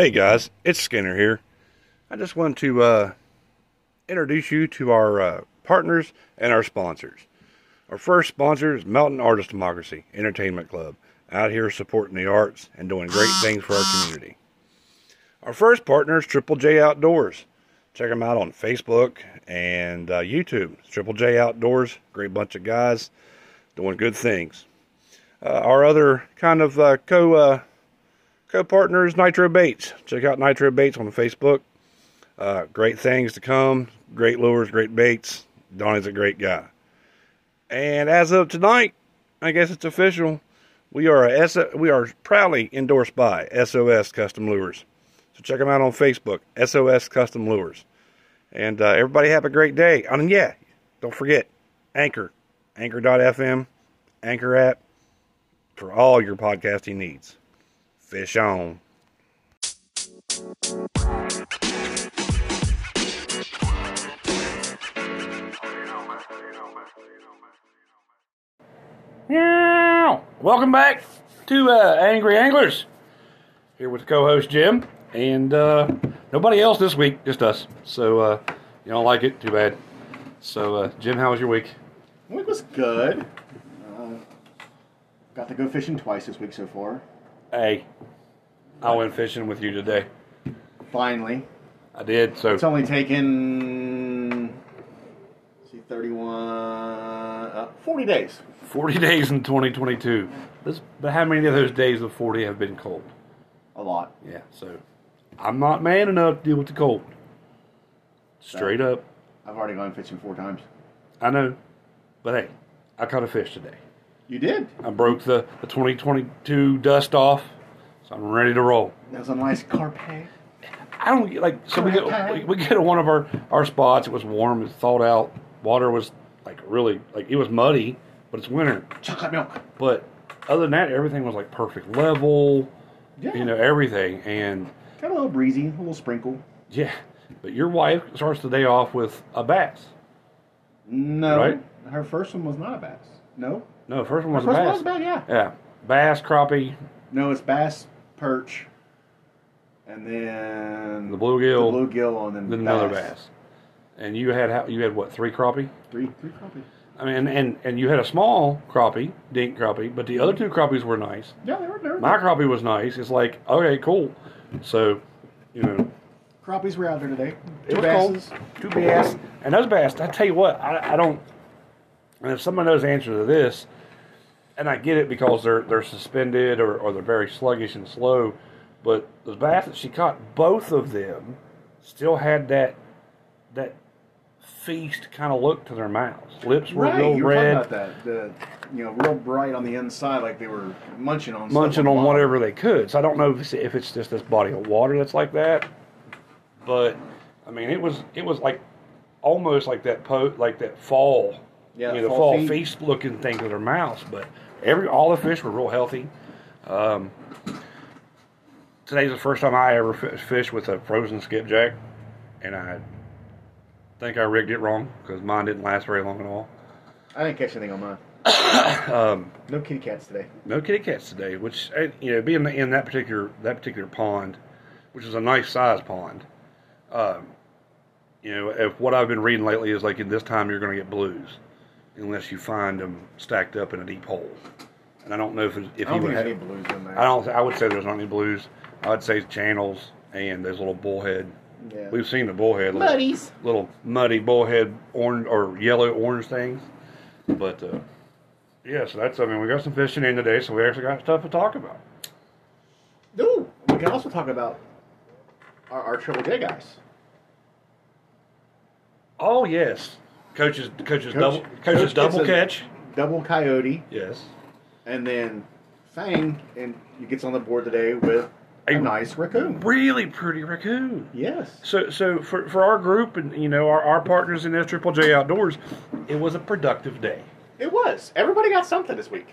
Hey guys, it's Skinner here. I just want to uh, introduce you to our uh, partners and our sponsors. Our first sponsor is Mountain Artist Democracy Entertainment Club, out here supporting the arts and doing great things for our community. Our first partner is Triple J Outdoors. Check them out on Facebook and uh, YouTube. Triple J Outdoors, great bunch of guys doing good things. Uh, our other kind of uh, co uh, co-partners Nitro Baits. Check out Nitro Baits on Facebook. Uh, great things to come. Great lures, great baits. Donnie's a great guy. And as of tonight, I guess it's official. We are a S- we are proudly endorsed by SOS Custom Lures. So check them out on Facebook, SOS Custom Lures. And uh, everybody have a great day. And yeah, don't forget Anchor, Anchor.fm, Anchor app for all your podcasting needs. Fish on. Meow. Welcome back to uh, Angry Anglers. Here with co-host Jim and uh, nobody else this week, just us. So uh, you don't like it, too bad. So uh, Jim, how was your week? Week was good. Uh, got to go fishing twice this week so far. Hey, I went fishing with you today. Finally, I did. So it's only taken let's see, thirty-one, uh, forty days. 40 days in 2022. This, but how many of those days of 40 have been cold? A lot. Yeah. So I'm not man enough to deal with the cold. Straight up. I've already gone fishing four times. I know. But hey, I caught a fish today. You did. I broke the, the 2022 dust off, so I'm ready to roll. That was a nice carpe. I don't get like so we get we, we get to one of our our spots. It was warm, it's thawed out. Water was like really like it was muddy, but it's winter. Chocolate milk. But other than that, everything was like perfect level. Yeah. You know everything, and Got a little breezy, a little sprinkle. yeah. But your wife starts the day off with a bass. No. Right? Her first one was not a bass. No. No, the first one Her was first a one bass. was a bass, yeah. Yeah, bass, crappie, No, it's bass, perch, and then the bluegill, the bluegill, and then then another bass. And you had how you had what three crappie? Three, three crappie. I mean, and and you had a small crappie, dink crappie, but the other two crappies were nice. Yeah, they were. They were My crappie was nice. It's like okay, cool. So, you know, Crappies were out there today. it Two was cold. basses. Two bass, and those bass. I tell you what, I, I don't. And if someone knows the answer to this, and I get it because they're they're suspended or, or they're very sluggish and slow, but the bass that she caught, both of them, still had that that feast kind of look to their mouths. Lips were Right, real you were red. talking about that. The you know, real bright on the inside, like they were munching on munching on whatever they could. So I don't know if it's, if it's just this body of water that's like that, but I mean it was it was like almost like that po like that fall, yeah, you know, fall, fall feast looking thing to their mouths. But every all the fish were real healthy. Um, today's the first time I ever fished with a frozen skipjack, and I think I rigged it wrong because mine didn't last very long at all. I didn't catch anything on mine. Um, No kitty cats today. no kitty cats today, which uh, you know, being in that particular that particular pond, which is a nice size pond. Um, you know, if what I've been reading lately is like in this time you're going to get blues, unless you find them stacked up in a deep hole. And I don't know if it, if I don't he think was. I need blues in there. I don't. I would say there's not any blues. I would say channels and those little bullhead. Yeah. We've seen the bullhead. Little, Muddies. little muddy bullhead orange or yellow orange things. But uh, yeah, so that's. I mean, we got some fishing in today, so we actually got stuff to talk about. Ooh, we can also talk about our, our Triple J guys. Oh yes, coaches, coaches Coach- double, coaches Coach double gets a- catch. Double coyote, Yes, and then Fang, and he gets on the board today with a, A- nice raccoon. really pretty raccoon. Yes. So, so for, for our group and you know our, our partners in S Triple J Outdoors, it was a productive day. It was. Everybody got something this week.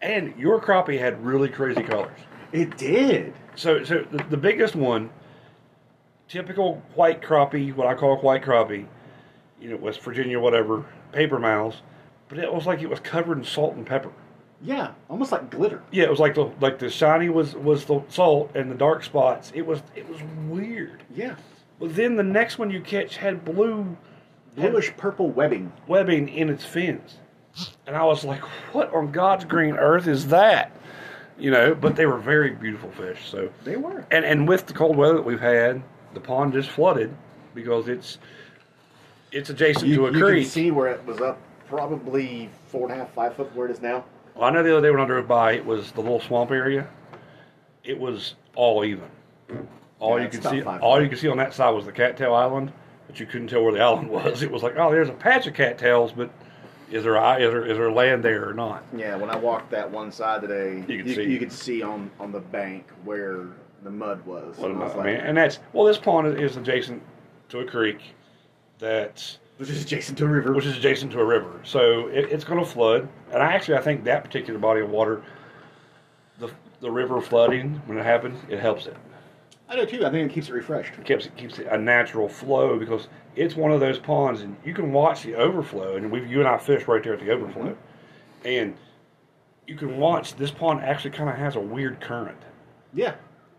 And your crappie had really crazy colors. It did. So, so the, the biggest one, typical white crappie, what I call white crappie, you know, West Virginia, whatever, paper mouths, but it was like it was covered in salt and pepper. Yeah, almost like glitter. Yeah, it was like the like the shiny was was the salt and the dark spots. It was it was weird. Yeah, But then the next one you catch had blue bluish purple webbing. webbing in its fins, and I was like, "What on God's green earth is that?" You know. But they were very beautiful fish. So They were. and and with the cold weather that we've had, the pond just flooded because it's it's adjacent You, to a you creek. You can see where it was up, probably four and a half, five foot where it is now. Well, I know the other day when I drove by, it was the little swamp area. It was all even. All Yeah, you could see, all foot. you could see on that side was the cattail island, but you couldn't tell where the island was. It was like, oh, there's a patch of cattails, but is there is there is there land there or not? Yeah, when I walked that one side today, You could you, see. you could see on, on the bank where the mud was. What And I was about, I mean, like, and that's well, this pond is adjacent to a creek that's which is adjacent to a river. which is adjacent to a river, so it, it's going to flood. And I actually I think that particular body of water, the the river flooding when it happens, it helps it. I do too. I think it keeps it refreshed. keeps it keeps it a natural flow because it's one of those ponds and you can watch the overflow and we've you and I fish right there at the overflow mm-hmm. and you can watch this pond actually kind of has a weird current Yeah.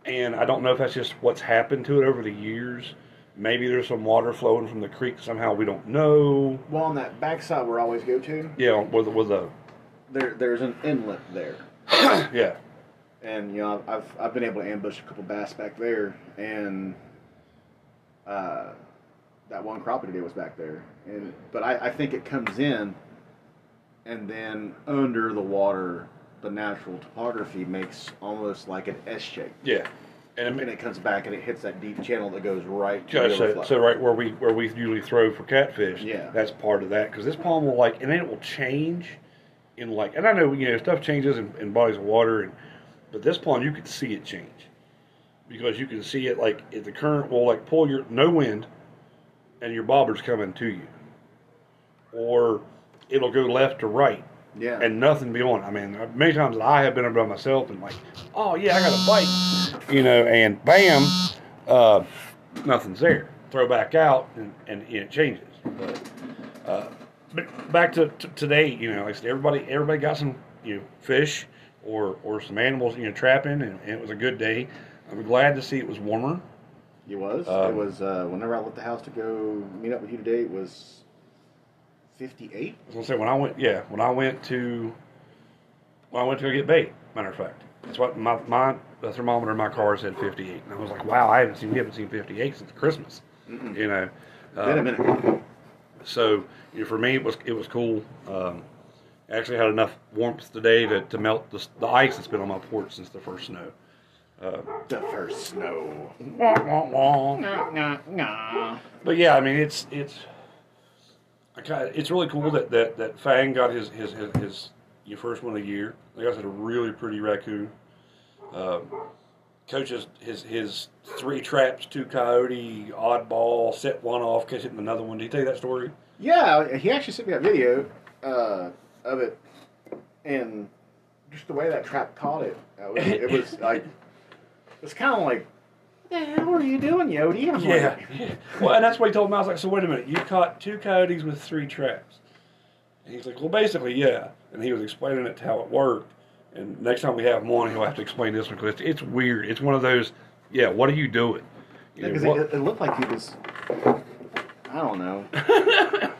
and I don't know if that's just what's happened to it over the years maybe there's some water flowing from the creek. Somehow we don't know. Well, on that backside where I always go to, yeah with with a there there's an inlet there, yeah. And you know I've I've been able to ambush a couple bass back there, and uh, that one crappie today was back there, and but I, I think it comes in, and then under the water, the natural topography makes almost like an S shape. yeah and, and it, comes back and it hits that deep channel that goes right to Yeah, the so, so right where we where we usually throw for catfish, Yeah. that's part of that. Because this pond will like and then it will change in like and I know you know stuff changes in, in bodies of water and but this pond you can see it change. Because you can see it like if the current will like pull your no wind and your bobber's coming to you. Or it'll go left to right yeah, and nothing beyond. I mean, many times I have been by myself and like, oh yeah, I got a bite, you know, and bam, uh, nothing's there. Throw back out and, and it changes. But, uh, but back to, to today, you know, like I said, everybody everybody got some you know fish or or some animals you know trapping, and, and it was a good day. I'm glad to see it was warmer. it was. um, it was. Uh, whenever I left the house to go meet up with you today, it was fifty-eight. I was gonna say when I went, yeah, when I went to when I went to go get bait. Matter of fact, that's what my my the thermometer in my car said 58, and I was like, wow, I haven't seen we haven't seen 58 since Christmas. You know, Been a um, minute. so you know, for me it was it was cool. Um, actually had enough warmth today to, to melt the, the ice that's been on my porch since the first snow. The first snow. Wah, wah, wah. Nah, nah, nah. But yeah, I mean it's it's I kinda, it's really cool that, that, that Fang got his his, his, his your first one of the year. The guy's had a really pretty raccoon. Um, coaches his his three traps, two coyote, oddball, set one off, catch it in another one. Did he tell you that story? Yeah, he actually sent me a video uh, of it, and just the way that trap caught it, it was, it was like it's kind of like, the hell are you doing, Yodi? I'm Yeah. like, well, and that's what he told me. I was like, so wait a minute, you caught two coyotes with three traps. And he's like, well, basically, yeah. And he was explaining it to how it worked. And next time we have one, he'll have to explain this one because it's, it's weird. It's one of those, yeah, what are you doing? You Yeah, know, 'cause what- it, it looked like he was, I don't know.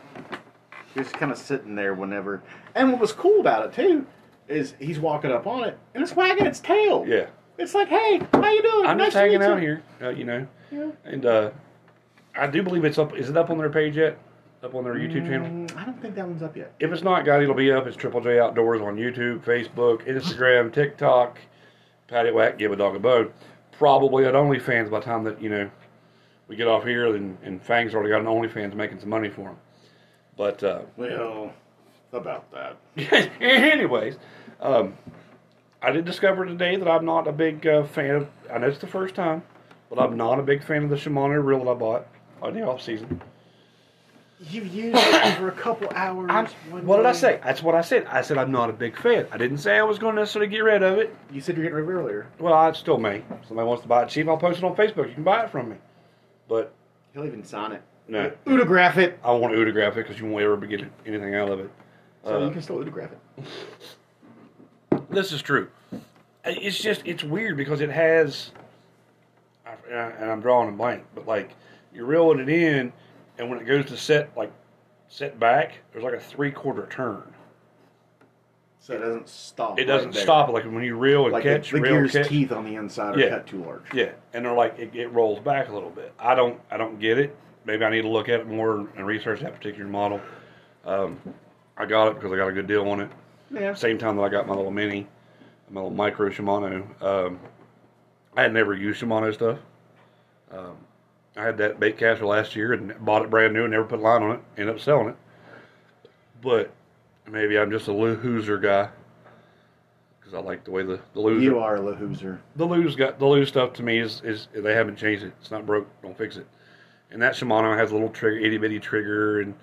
he was kind of sitting there whenever. And what was cool about it too is he's walking up on it and it's wagging its tail. yeah. It's like, hey, how you doing? I'm Nice just hanging out you." here, uh, you know. Yeah. And uh, I do believe it's up. Is it up on their page yet? Up on their YouTube channel? Mm, I don't think that one's up yet. If it's not, guys, it'll be up. It's Triple J Outdoors on YouTube, Facebook, Instagram, TikTok. Patty Whack, give a dog a bone. Probably at OnlyFans by the time that you know we get off here, and, and Fang's already got an OnlyFans making some money for him. But uh, Well, about that. anyways, um, I did discover today that I'm not a big uh, fan of. I know it's the first time, but I'm not a big fan of the Shimano reel that I bought on the off season. You've used it for a couple hours. I'm, one what did I say? That's what I said. I said I'm not a big fan. I didn't say I was going to necessarily get rid of it. You said you're getting rid of it earlier. Well, I still may. If somebody wants to buy it cheap, I'll post it on Facebook. You can buy it from me. But He'll even sign it. No. Autograph it. I want to autograph it because you won't ever get anything out of it. So Uh, you can still autograph it. this is true. It's just it's weird because it has, and I'm drawing a blank, but like you're reeling it in, and when it goes to set like set back, there's like a three quarter turn. So it doesn't stop. It doesn't right stop like when you reel and Like catch, the, the reel gear's catch. teeth on the inside are Yeah. cut too large. Yeah, and they're like it, it rolls back a little bit. I don't I don't get it. Maybe I need to look at it more and research that particular model. Um, I got it because I got a good deal on it. Yeah. Same time that I got my little mini, my little micro Shimano. Um, I had never used Shimano stuff. Um, I had that bait caster last year and bought it brand new and never put a line on it. Ended up selling it. But maybe I'm just a loser guy because I like the way the the loser You are a Lahooser. the Lew's got the Lew's stuff to me is is they haven't changed it. It's not broke. Don't fix it. And that Shimano has a little trigger, itty bitty trigger, and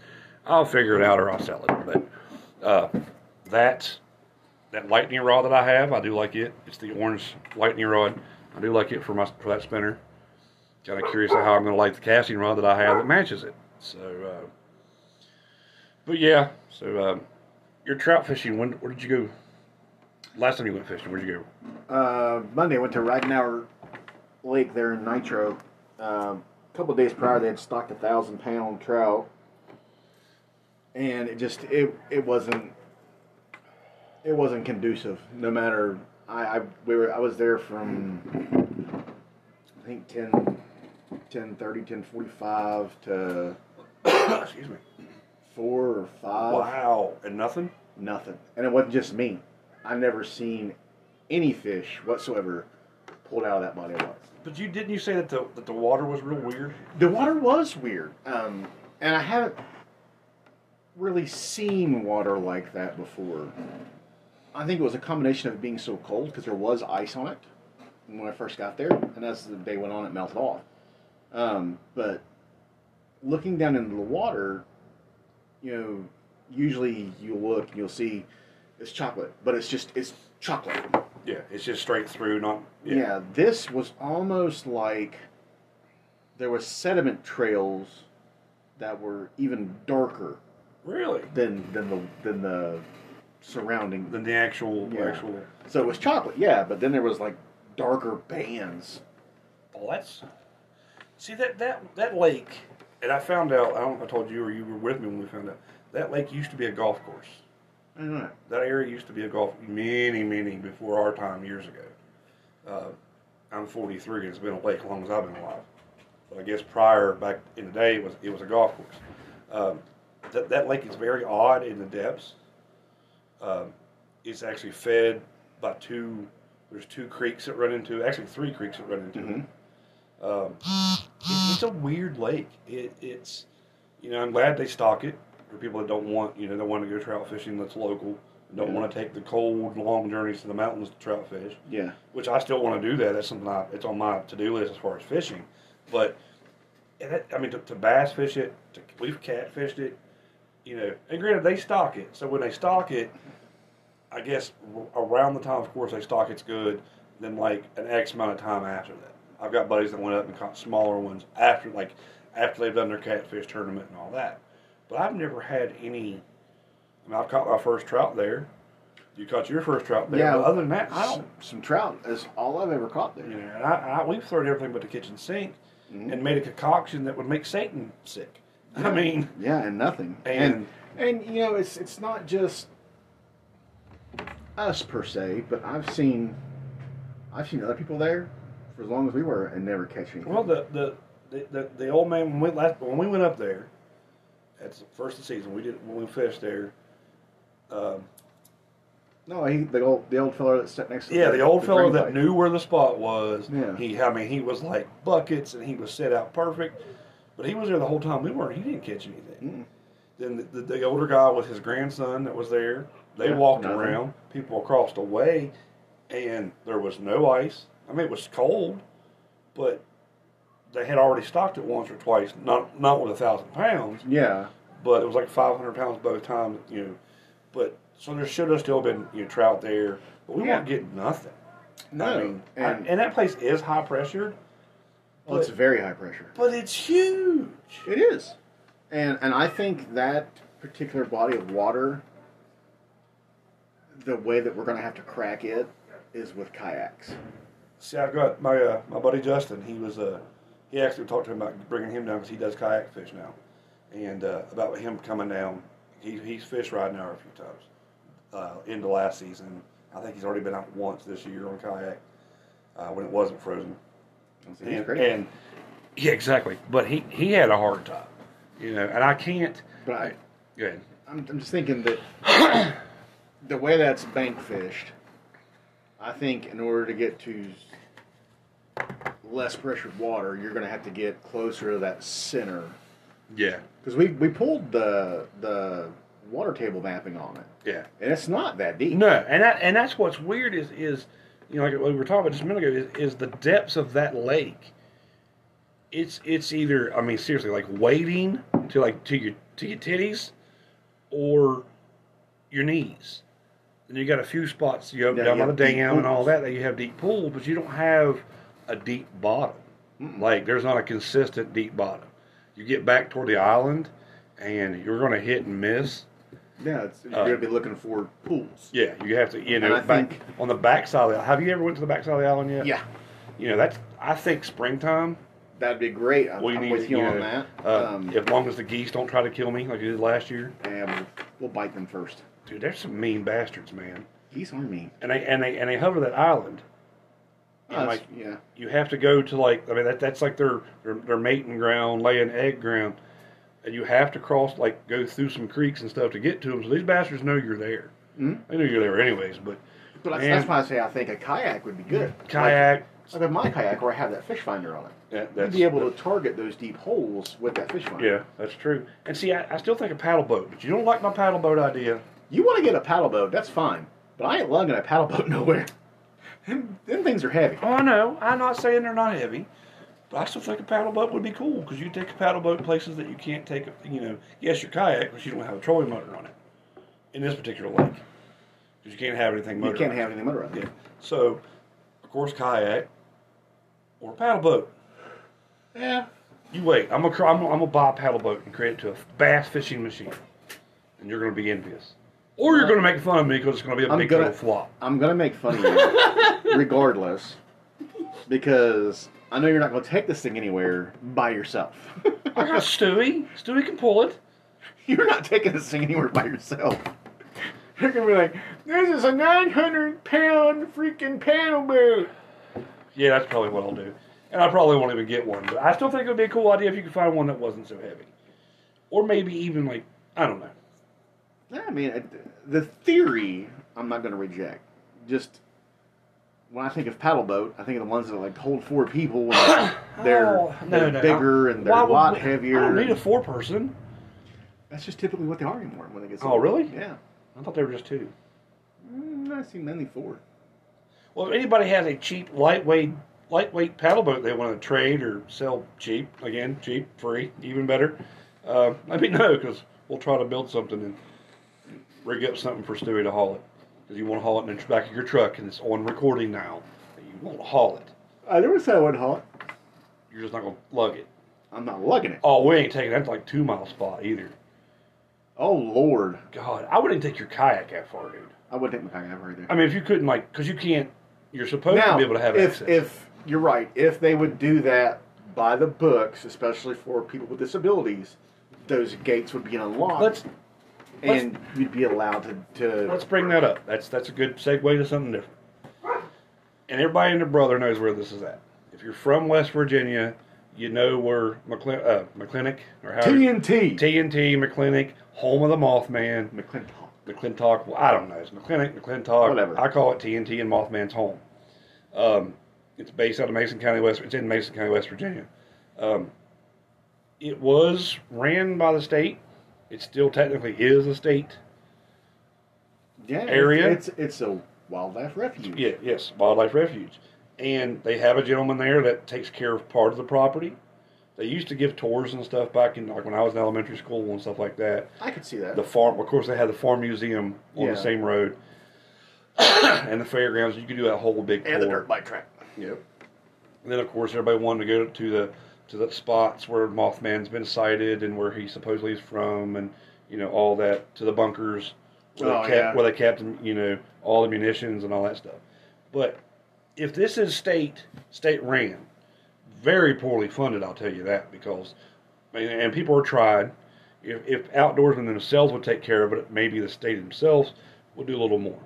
I'll figure it out or I'll sell it. But uh, that that lightning rod that I have, I do like it. It's the orange lightning rod. I do like it for my for that spinner. Kind of curious how I'm going to like the casting rod that I have that matches it. So, uh, but yeah. So um, your trout fishing. When where did you go? Last time you went fishing, where'd you go? Uh, Monday, I went to Ridenour Lake there in Nitro. Um, a couple of days prior, they had stocked a thousand pound trout, and it just it it wasn't it wasn't conducive. No matter I, I we were I was there from I think 10, 10 10 to Excuse me. four or five. Wow, and nothing. Nothing, and it wasn't just me. I never seen any fish whatsoever pulled out of that body of water. But you didn't you say that the that the water was real weird? The water was weird, um, and I haven't really seen water like that before. I think it was a combination of it being so cold because there was ice on it when I first got there, and as the day went on, it melted off. Um, but looking down into the water, you know, usually you'll look and you'll see it's chocolate, but it's just it's chocolate. Yeah, it's just straight through, not Yeah. this was almost like there was sediment trails that were even darker Really? than than the than the surrounding. Than the actual Yeah. actual. So it was chocolate, yeah, but then there was like darker bands. Oh, that's. See that that that lake, and I found out. I don't know if I told you or you were with me when we found out. That lake used to be a golf course. I don't. That area used to be a golf many, many before our time years ago. Uh, I'm 43, and it's been a lake as long as I've been alive. But I guess prior, back in the day, it was it was a golf course. Um, that that lake is very odd in the depths. Um, it's actually fed by two. There's two creeks that run into. Actually, three creeks that run into. it. Um, it, it's a weird lake. It, it's, you know, I'm glad they stock it for people that don't want, you know, don't want to go trout fishing that's local, don't Yeah. want to take the cold, long journeys to the mountains to trout fish. Yeah. Which I still want to do that. That's something I, it's on my to-do list as far as fishing. But, and that, I mean, to, to bass fish it, to, we've catfished it, you know. And granted, they stock it. So when they stock it, I guess around the time, of course, they stock it's good. Then like an X amount of time after that, I've got buddies that went up and caught smaller ones after like after they've done their catfish tournament and all that. But I've never had any. I mean, I've caught my first trout there. You caught your first trout there. Yeah. But other than that, I don't. Some, trout is all I've ever caught there. You know, and I, I we've thrown everything but the kitchen sink Mhm. and made a concoction that would make Satan sick. I mean, Yeah, and nothing. And- and and you know, it's it's not just us per se, but I've seen I've seen other people there for as long as we were and never catch anything. Well, the the, the, the, the old man when we last when we went up there, at the first of the season, we did when we fished there. Um, no, he the old the old fellow that sat next to yeah, the old fellow green that light. knew where the spot was. Yeah. He, I mean, he was like buckets, and he was set out perfect. But he was there the whole time. We weren't. He didn't catch anything. Mm. Then the, the, the older guy with his grandson that was there, they Yeah, walked nothing. around. People crossed way, and there was no ice. I mean, it was cold, but they had already stocked it once or twice. Not not with a thousand pounds, Yeah, but it was like five hundred pounds both times. You know, but so there should have still been you know trout there, but we Yeah. weren't getting nothing. no, I mean, I- and, and that place is high pressured, well, it's very high pressure. but it's huge. It is, and and I think that particular body of water, the way that we're going to have to crack it is with kayaks. See, I've got my uh, my buddy Justin. He was uh, he actually talked to him about bringing him down because he does kayak fish now, and uh, about him coming down. He he's fished Ridenour a few times uh, into last season. I think he's already been out once this year on kayak uh, when it wasn't frozen. He's and, great. and yeah, exactly. But he he had a hard time, you know. And I can't. but I, Good. I'm, I'm just thinking that the way that's bank fished, I think in order to get to less pressured water, you're going to have to get closer to that center. Yeah. Because we, we pulled the the water table mapping on it, Yeah. and it's not that deep. No, and that and that's what's weird is is you know like we were talking about just a minute ago is, is the depths of that lake. It's it's either I mean seriously like wading to like to your to your titties, or your knees. And you got a few spots you go Yeah, down you by the have dam and all that that you have deep pools, but you don't have a deep bottom. Like there's not a consistent deep bottom. You get back toward the island, and you're going to hit and miss. Yeah, it's, you're Uh, going to be looking for pools. Yeah, you have to, you know, back, think- on the back side of the Have you ever went to the back side of the island yet? Yeah, You know, that's, I think springtime, that'd be great. I'm, we I'm need with you, you on that. uh, um, as long as the geese don't try to kill me like they did last year. and we'll, we'll bite them first. Dude, there's some mean bastards, man. Geese are mean. And they, and they, and they hover that island. And that's- like, yeah. you have to go to like, I mean, that, that's like their, their, their mating ground, laying egg ground. And you have to cross, like, go through some creeks and stuff to get to them. So these bastards know you're there. Mhm. They know you're there anyways, but But that's, Man. that's why I say I think a kayak would be good. kayak, Like, like with my kayak where I have that fish finder on it. yeah, You'd be able to target those deep holes with that fish finder. Yeah, that's true. And see, I, I still think a paddle boat, but you don't like my paddle boat idea. You want to get a paddle boat, that's fine. But I ain't lugging a paddle boat nowhere. them, them things are heavy. Oh, I know. I'm not saying they're not heavy, I still think a paddle boat would be cool because you take a paddle boat places that you can't take. You know, yes, your kayak, but you don't have a trolling motor on it in this particular lake because you can't have anything You can't have anything motorized. Yeah. So, of course, kayak or paddle boat. Yeah. You wait. I'm gonna I'm gonna, I'm gonna buy a paddle boat and create it to a bass fishing machine, and you're gonna be envious, or you're gonna make fun of me because it's gonna be a I'm big gonna- old flop. I'm going to make fun of you regardless because I know you're not going to take this thing anywhere by yourself. I got Stewie. Stewie can pull it. you're not taking this thing anywhere by yourself. You're going to be like, this is a 900 pound freaking paddle boat. Yeah, that's probably what I'll do. And I probably won't even get one, but I still think it would be a cool idea if you could find one that wasn't so heavy, or maybe even like I don't know. Yeah, I mean, the theory I'm not going to reject. Just when I think of paddle boat, I think of the ones that like hold four people. And they're Oh, they're bigger and they're a lot we- heavier. I don't need a four person. That's just typically what they are anymore when they get. Oh, really? Yeah. I thought they were just two. Mm, I see mainly four. Well, if anybody has a cheap, lightweight, lightweight paddle boat they want to trade or sell cheap, again, cheap, free, even better, uh, let me know because we'll try to build something and rig up something for Stewie to haul it. Because you want to haul it in the back of your truck, and it's on recording now. that You want to haul it. I never said I wouldn't haul it. You're just not going to lug it. I'm not lugging it. Oh, we ain't taking that to like two mile spot either. Oh Lord, God, I wouldn't take your kayak that far, dude. I wouldn't take my kayak over either. I mean, if you couldn't, like, because you can't, you're supposed now, to be able to have if access. if you're right, if they would do that by the books, especially for people with disabilities, those gates would be unlocked, let's and you'd be allowed to. to let's bring that up. That's that's a good segue to something different. And everybody and their brother knows where this is at. If you're from West Virginia, you know where McClin- uh, McClinic or how TNT. TNT McClinic, home of the Mothman. McClintock. McClintock. Well, I don't know. It's McClinic, McClintock. Whatever. I call it TNT and Mothman's home. Um, it's based out of Mason County, West. It's in Mason County, West Virginia. Um, it was ran by the state. It still technically is a state. Yeah, Area? It's it's a wildlife refuge. Yeah, yes, wildlife refuge, and they have a gentleman there that takes care of part of the property. They used to give tours and stuff back in like when I was in elementary school and stuff like that. I could see that. The farm, of course, they had the farm museum on Yeah. the same road, and the fairgrounds. You could do that whole big and the dirt bike track. Yep. And then, of course, everybody wanted to go to the to the spots where Mothman's been sighted and where he supposedly is from, and you know all that to the bunkers where, Oh, they kept, yeah. where they kept, you know, all the munitions and all that stuff. But if this is state state ran, very poorly funded, I'll tell you that because, and, people are tried. If, if outdoorsmen themselves would take care of it, maybe the state themselves would do a little more.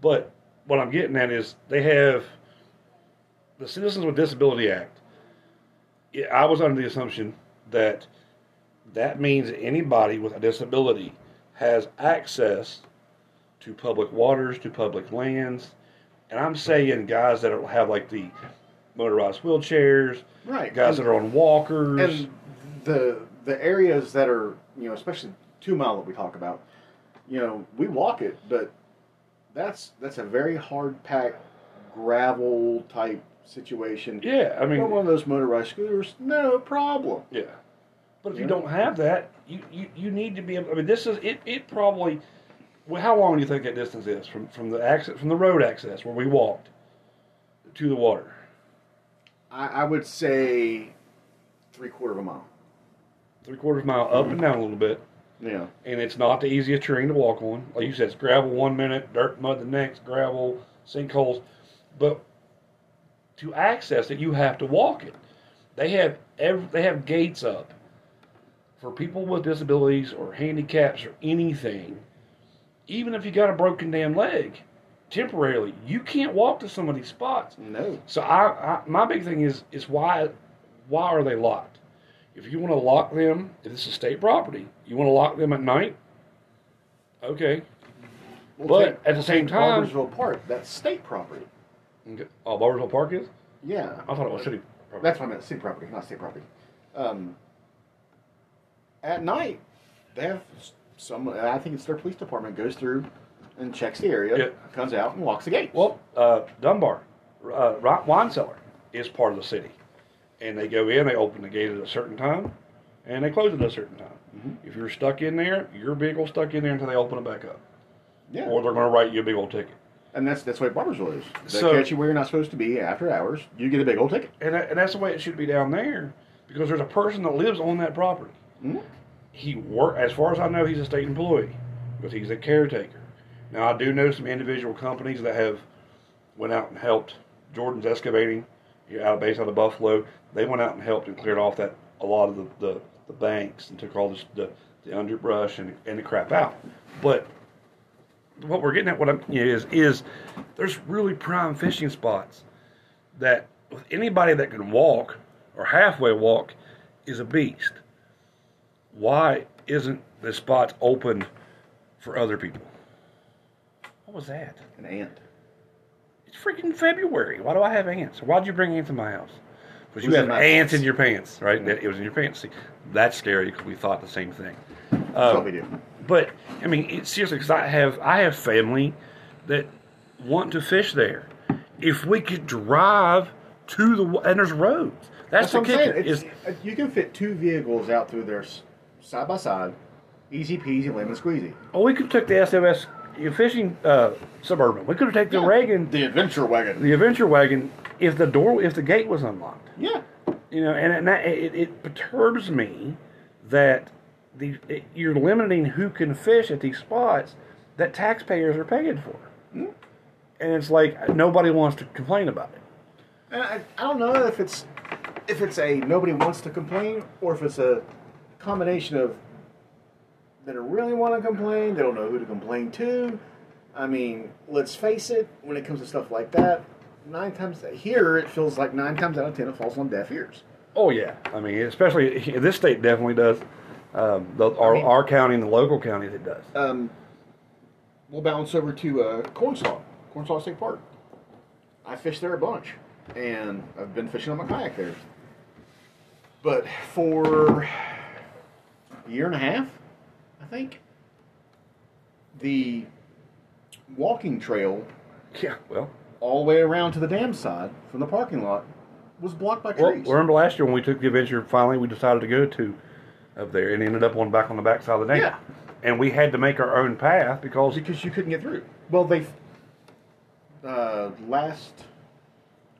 But what I'm getting at is they have the Citizens with Disability Act. Yeah, I was under the assumption that that means anybody with a disability has access to public waters, to public lands, and I'm saying guys that have like the motorized wheelchairs, Right. guys and, that are on walkers. and the the areas that are you know especially two mile that we talk about, you know we walk it, but that's that's a very hard packed gravel type situation. yeah, I mean, But one of those motorized scooters, no problem. Yeah. But if you Yeah. don't have that, you, you, you need to be able. I mean, this is it. It probably. Well, how long do you think that distance is from from the access from the road access where we walked to the water? I, I would say three quarter of a mile. Three quarters mile up and down a little bit, Yeah. and it's not the easiest terrain to walk on. Like you said, it's gravel one minute, dirt mud the next, gravel, sinkholes, but to access it, you have to walk it. They have ev they have gates up for people with disabilities or handicaps or anything. Even if you got a broken damn leg, temporarily, you can't walk to some of these spots. No. So I, I my big thing is is why why are they locked? If you want to lock them, if this is state property, you want to lock them at night. Okay. Well, But take- at the same time- Barboursville Park, that's state property. Oh, Barboursville Park is? Yeah. I thought it was city. property. That's what I meant, city property, not state property. Um, at night, they have some, I think it's their police department, goes through and checks the area, Yeah. comes out and locks the gates. Well, uh, Dunbar, uh, wine cellar is part of the city, and they go in, they open the gate at a certain time, and they close it at a certain time. Mm-hmm. If you're stuck in there, your vehicle's stuck in there until they open it back up, yeah. or they're going to write you a big old ticket. And that's that's what Barboursville is. They So- catch you where you're not supposed to be after hours, you get a big old ticket. And, that, and that's the way it should be down there, because there's a person that lives on that property. Mhm. He work as far as I know, he's a state employee, but he's a caretaker. Now I do know some individual companies that have went out and helped. Jordan's excavating, out of base out of Buffalo. They went out and helped and cleared off that a lot of the, the, the banks and took all this, the the underbrush and, and the crap out. But what we're getting at, what I'm you know, is is there's really prime fishing spots that with anybody that can walk or halfway walk is a beast. Why isn't the spots open for other people? What was that? An ant. It's freaking February. Why do I have ants? Why'd you bring ants in my house? Because you have ants pants. in your pants, right? It was in your pants. See, that's scary because we thought the same thing. That's Um, what we do. But I mean, it's seriously because I have I have family that want to fish there. If we could drive to the and there's roads. That's, That's the what I'm saying. kicker. Is uh, you can fit two vehicles out through there side by side, easy peasy, lemon squeezy. oh, we could have took the SOS fishing uh, suburban. We could have taken the Reagan, the adventure wagon. the adventure wagon, if the door if the gate was unlocked. yeah. You know, and, and that, it, it perturbs me that the you're limiting who can fish at these spots that taxpayers are paying for. Hmm. And it's like nobody wants to complain about it. And I, I don't know if it's if it's a nobody wants to complain or if it's a combination of they don't really want to complain, they don't know who to complain to. I mean, let's face it, when it comes to stuff like that, nine times here it feels like nine times out of ten it falls on deaf ears. Oh yeah, I mean, especially this state definitely does. Um, the, our, mean- our county and the local counties, it does. Um, we'll bounce over to uh, Cornstalk, Cornstalk State Park. I fished there a bunch, and I've been fishing on my kayak there. But for a year and a half, I think, the walking trail Yeah, well, all the way around to the dam side from the parking lot was blocked by well, trees. remember last year when we took the adventure? Finally, we decided to go to up there and ended up on back on the back side of the dam. Yeah. And we had to make our own path because because you couldn't get through. Well, they uh, last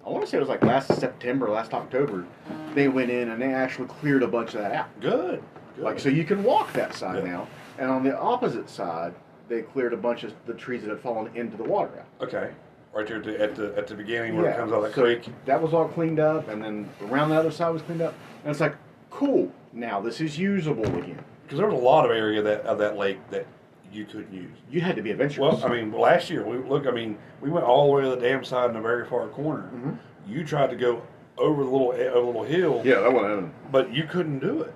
I want to say it was like last September, last October, they went in and they actually cleared a bunch of that out. good. Like so, you can walk that side Yeah. now, and on the opposite side, they cleared a bunch of the trees that had fallen into the water out. Okay. Right there at the at the, at the beginning where it comes out of that so creek. That was all cleaned up, and then around the other side was cleaned up. And it's like, cool. Now this is usable again. Because there was a lot of area that of that lake that you couldn't use. You had to be adventurous. Well, I mean, last year we look. I mean, we went all the way to the dam side in the very far corner. Mm-hmm. You tried to go over the little over the little hill, yeah, that one. but you couldn't do it.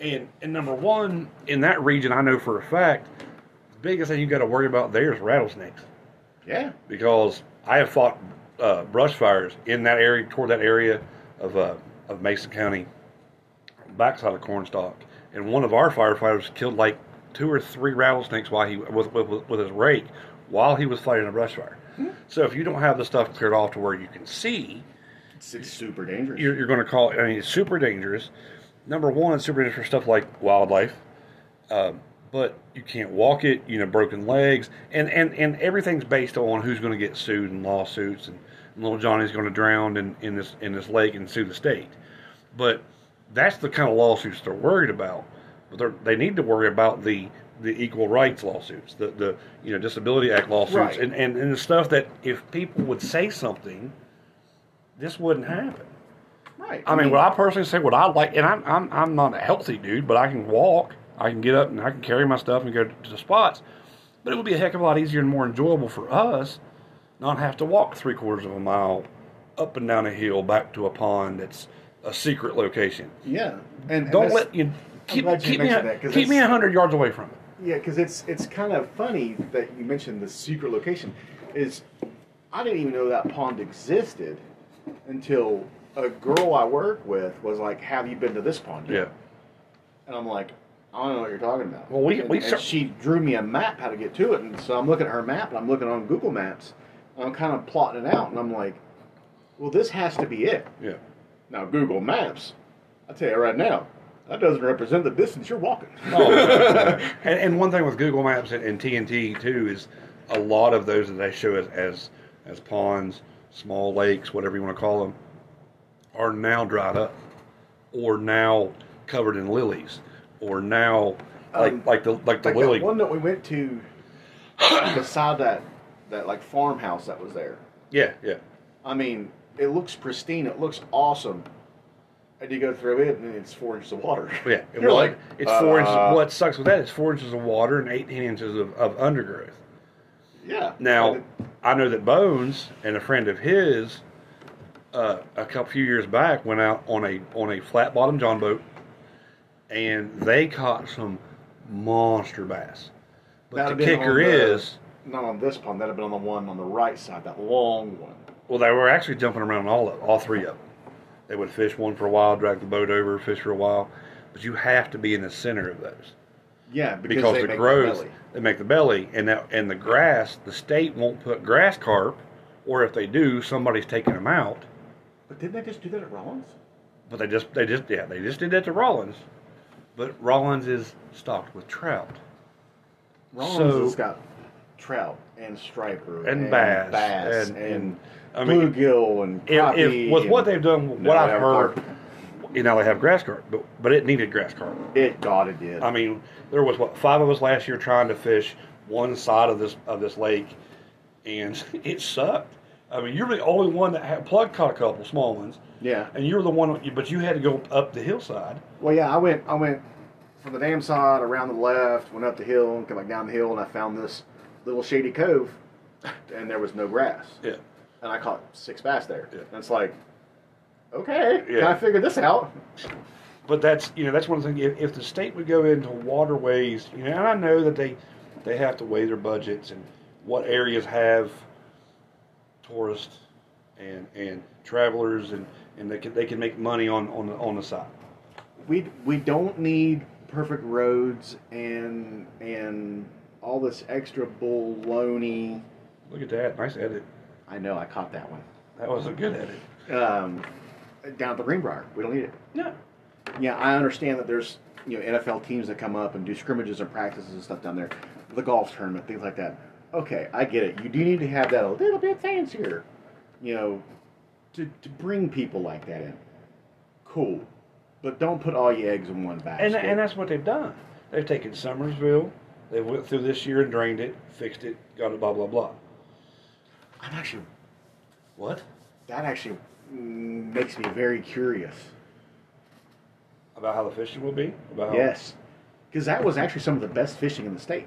And and number one, in that region, I know for a fact, the biggest thing you got to worry about there is rattlesnakes Yeah. because I have fought uh, brush fires in that area toward that area of uh, of Mason County, backside of Cornstalk, and one of our firefighters killed like two or three rattlesnakes while he with with, with his rake while he was fighting a brush fire. So if you don't have the stuff cleared off to where you can see, It's, it's super dangerous. you're, you're going to call it. I mean, it's super dangerous. Number one, it's super dangerous for stuff like wildlife, um, but you can't walk it. You know, broken legs, and and and everything's based on who's going to get sued in lawsuits, and, little Johnny's going to drown in, in this in this lake and sue the state. But that's the kind of lawsuits they're worried about. But they need to worry about the the equal rights lawsuits, the the you know Disability Act lawsuits, Right. and, and and the stuff that if people would say something, this wouldn't happen. right. I mean, what I personally say, what I like, and I'm, I'm, I'm not a healthy dude, but I can walk, I can get up, and I can carry my stuff and go to the spots. But it would be a heck of a lot easier and more enjoyable for us not have to walk three quarters of a mile up and down a hill back to a pond that's a secret location. yeah. And, and Don't let you keep, you keep me that, keep me a hundred yards away from it. Yeah, because it's it's kind of funny that you mentioned the secret location. Is I didn't even know that pond existed until a girl I work with was like, "Have you been to this pond?" yet?" Yeah. And I'm like, "I don't know what you're talking about." Well, we- and, we and she drew me a map how to get to it, and so I'm looking at her map and I'm looking on Google Maps. And I'm kind of plotting it out, and I'm like, "Well, this has to be it." Yeah. Now Google Maps, I tell you right now, that doesn't represent the distance you're walking. and, and one thing with Google Maps and, and TNT too is a lot of those that they show as, as as ponds, small lakes, whatever you want to call them, are now dried up, or now covered in lilies, or now like Um, like the like the like lily. one that we went to beside that that like farmhouse that was there. Yeah, yeah. I mean, it looks pristine. It looks awesome. And you go through it, and it's four inches of water. Yeah, You're was. like, it's four inches. uh, What sucks with that is four inches of water and eighteen inches of, of undergrowth. Yeah. Now, I know that Bones and a friend of his, uh, a couple few years back, went out on a on a flat bottom john boat, and they caught some monster bass. But the kicker the- is, not on this pond. That'd have been on the one on the right side, that long one. Well, they were actually jumping around all of all three of them. They would fish one for a while, drag the boat over, fish for a while, but you have to be in the center of those. Yeah, because, because they the growth belly. they make the belly and that and the grass the state won't put grass carp or if they do somebody's taking them out But didn't they just do that at Rollins? but they just they just yeah they just did that to rollins but rollins is stocked with trout Rollins So- has got trout and striper And bass, bass and- and, and- I mean, bluegill and if, if with what they've done what i've heard you know they have grass carp but but it needed grass carp it God it did. i mean there was what five of us last year trying to fish one side of this of this lake and it sucked i mean you're the only one that had plug caught a couple small ones yeah. and you were the one, but you had to go up the hillside. Well, yeah, I went. I went from the dam side around the left, went up the hill, and came back down the hill, and I found this little shady cove, and there was no grass, Yeah, and I caught six bass there. Yeah. And it's like, okay, Yeah. can I figure this out? but that's you know that's one of the things. If, if the state would go into waterways, you know, and I know that they they have to weigh their budgets and what areas have tourists and and travelers and and they can they can make money on on the on the side. We we don't need perfect roads and and all this extra baloney. Look at that, nice edit. I know I caught that one. That was a good edit. Um, down at the Greenbrier, we don't need it. Yeah, Yeah, I understand that there's you know NFL teams that come up and do scrimmages and practices and stuff down there, the golf tournament, things like that. Okay, I get it. You do need to have that a little bit fancier, you know, to, to bring people like that in. Cool, but don't put all your eggs in one basket. and and that's what they've done. They've taken Summersville, They went through this year and drained it, fixed it, got it, blah blah blah. I'm actually What that actually makes me very curious. about how the fishing will be? About how, Yes, because that was actually some of the best fishing in the state.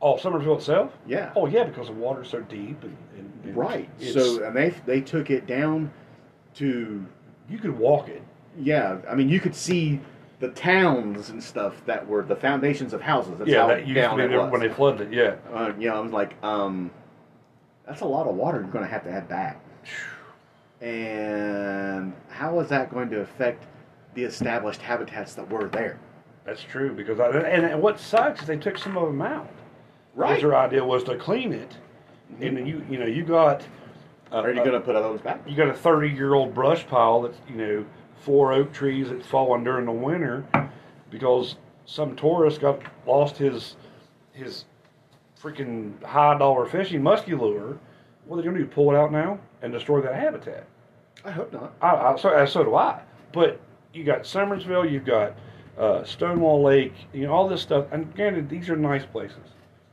Oh, Summersville itself? Yeah. Oh yeah, because the water's so deep and, and, and Right. it's- So and they they took it down to you could walk it. yeah. I mean, you could see the towns and stuff that were the foundations of houses. That's yeah, how that used to be it was. when they flooded it. Yeah. uh, you know, I was like, um, that's a lot of water you're going to have to add back. And how is that going to affect the established habitats that were there? That's true because I, and, and what sucks is they took some of them out. Because Their idea was to clean it, and then you you know you got. Uh, Are you uh, going to put those back? you got a 30 year old brush pile that's you know four oak trees that's fallen during the winter because some tourist got lost his his freaking high dollar fishing musky lure what are they going to do pull it out now and destroy that habitat? I hope not. I, I, so, uh, so do I. But you got Summersville you've got uh, Stonewall Lake you know all this stuff. And granted these are nice places.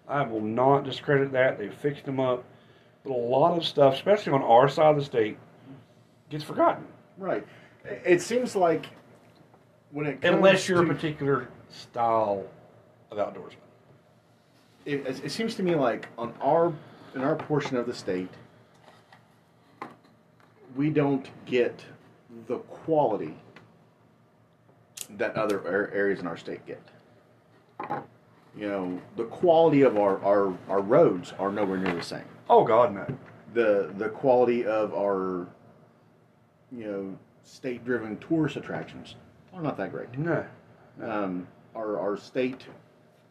I will not discredit that. They fixed them up. But a lot of stuff especially on our side of the state gets forgotten. Right. It seems like when it comes unless you're a particular style of outdoorsman. it, it it seems to me like on our in our portion of the state we don't get the quality that other areas in our state get you know the quality of our, our, our roads are nowhere near the same Oh God, no. the the quality of our you know state driven tourist attractions are not that great No. um, our, our state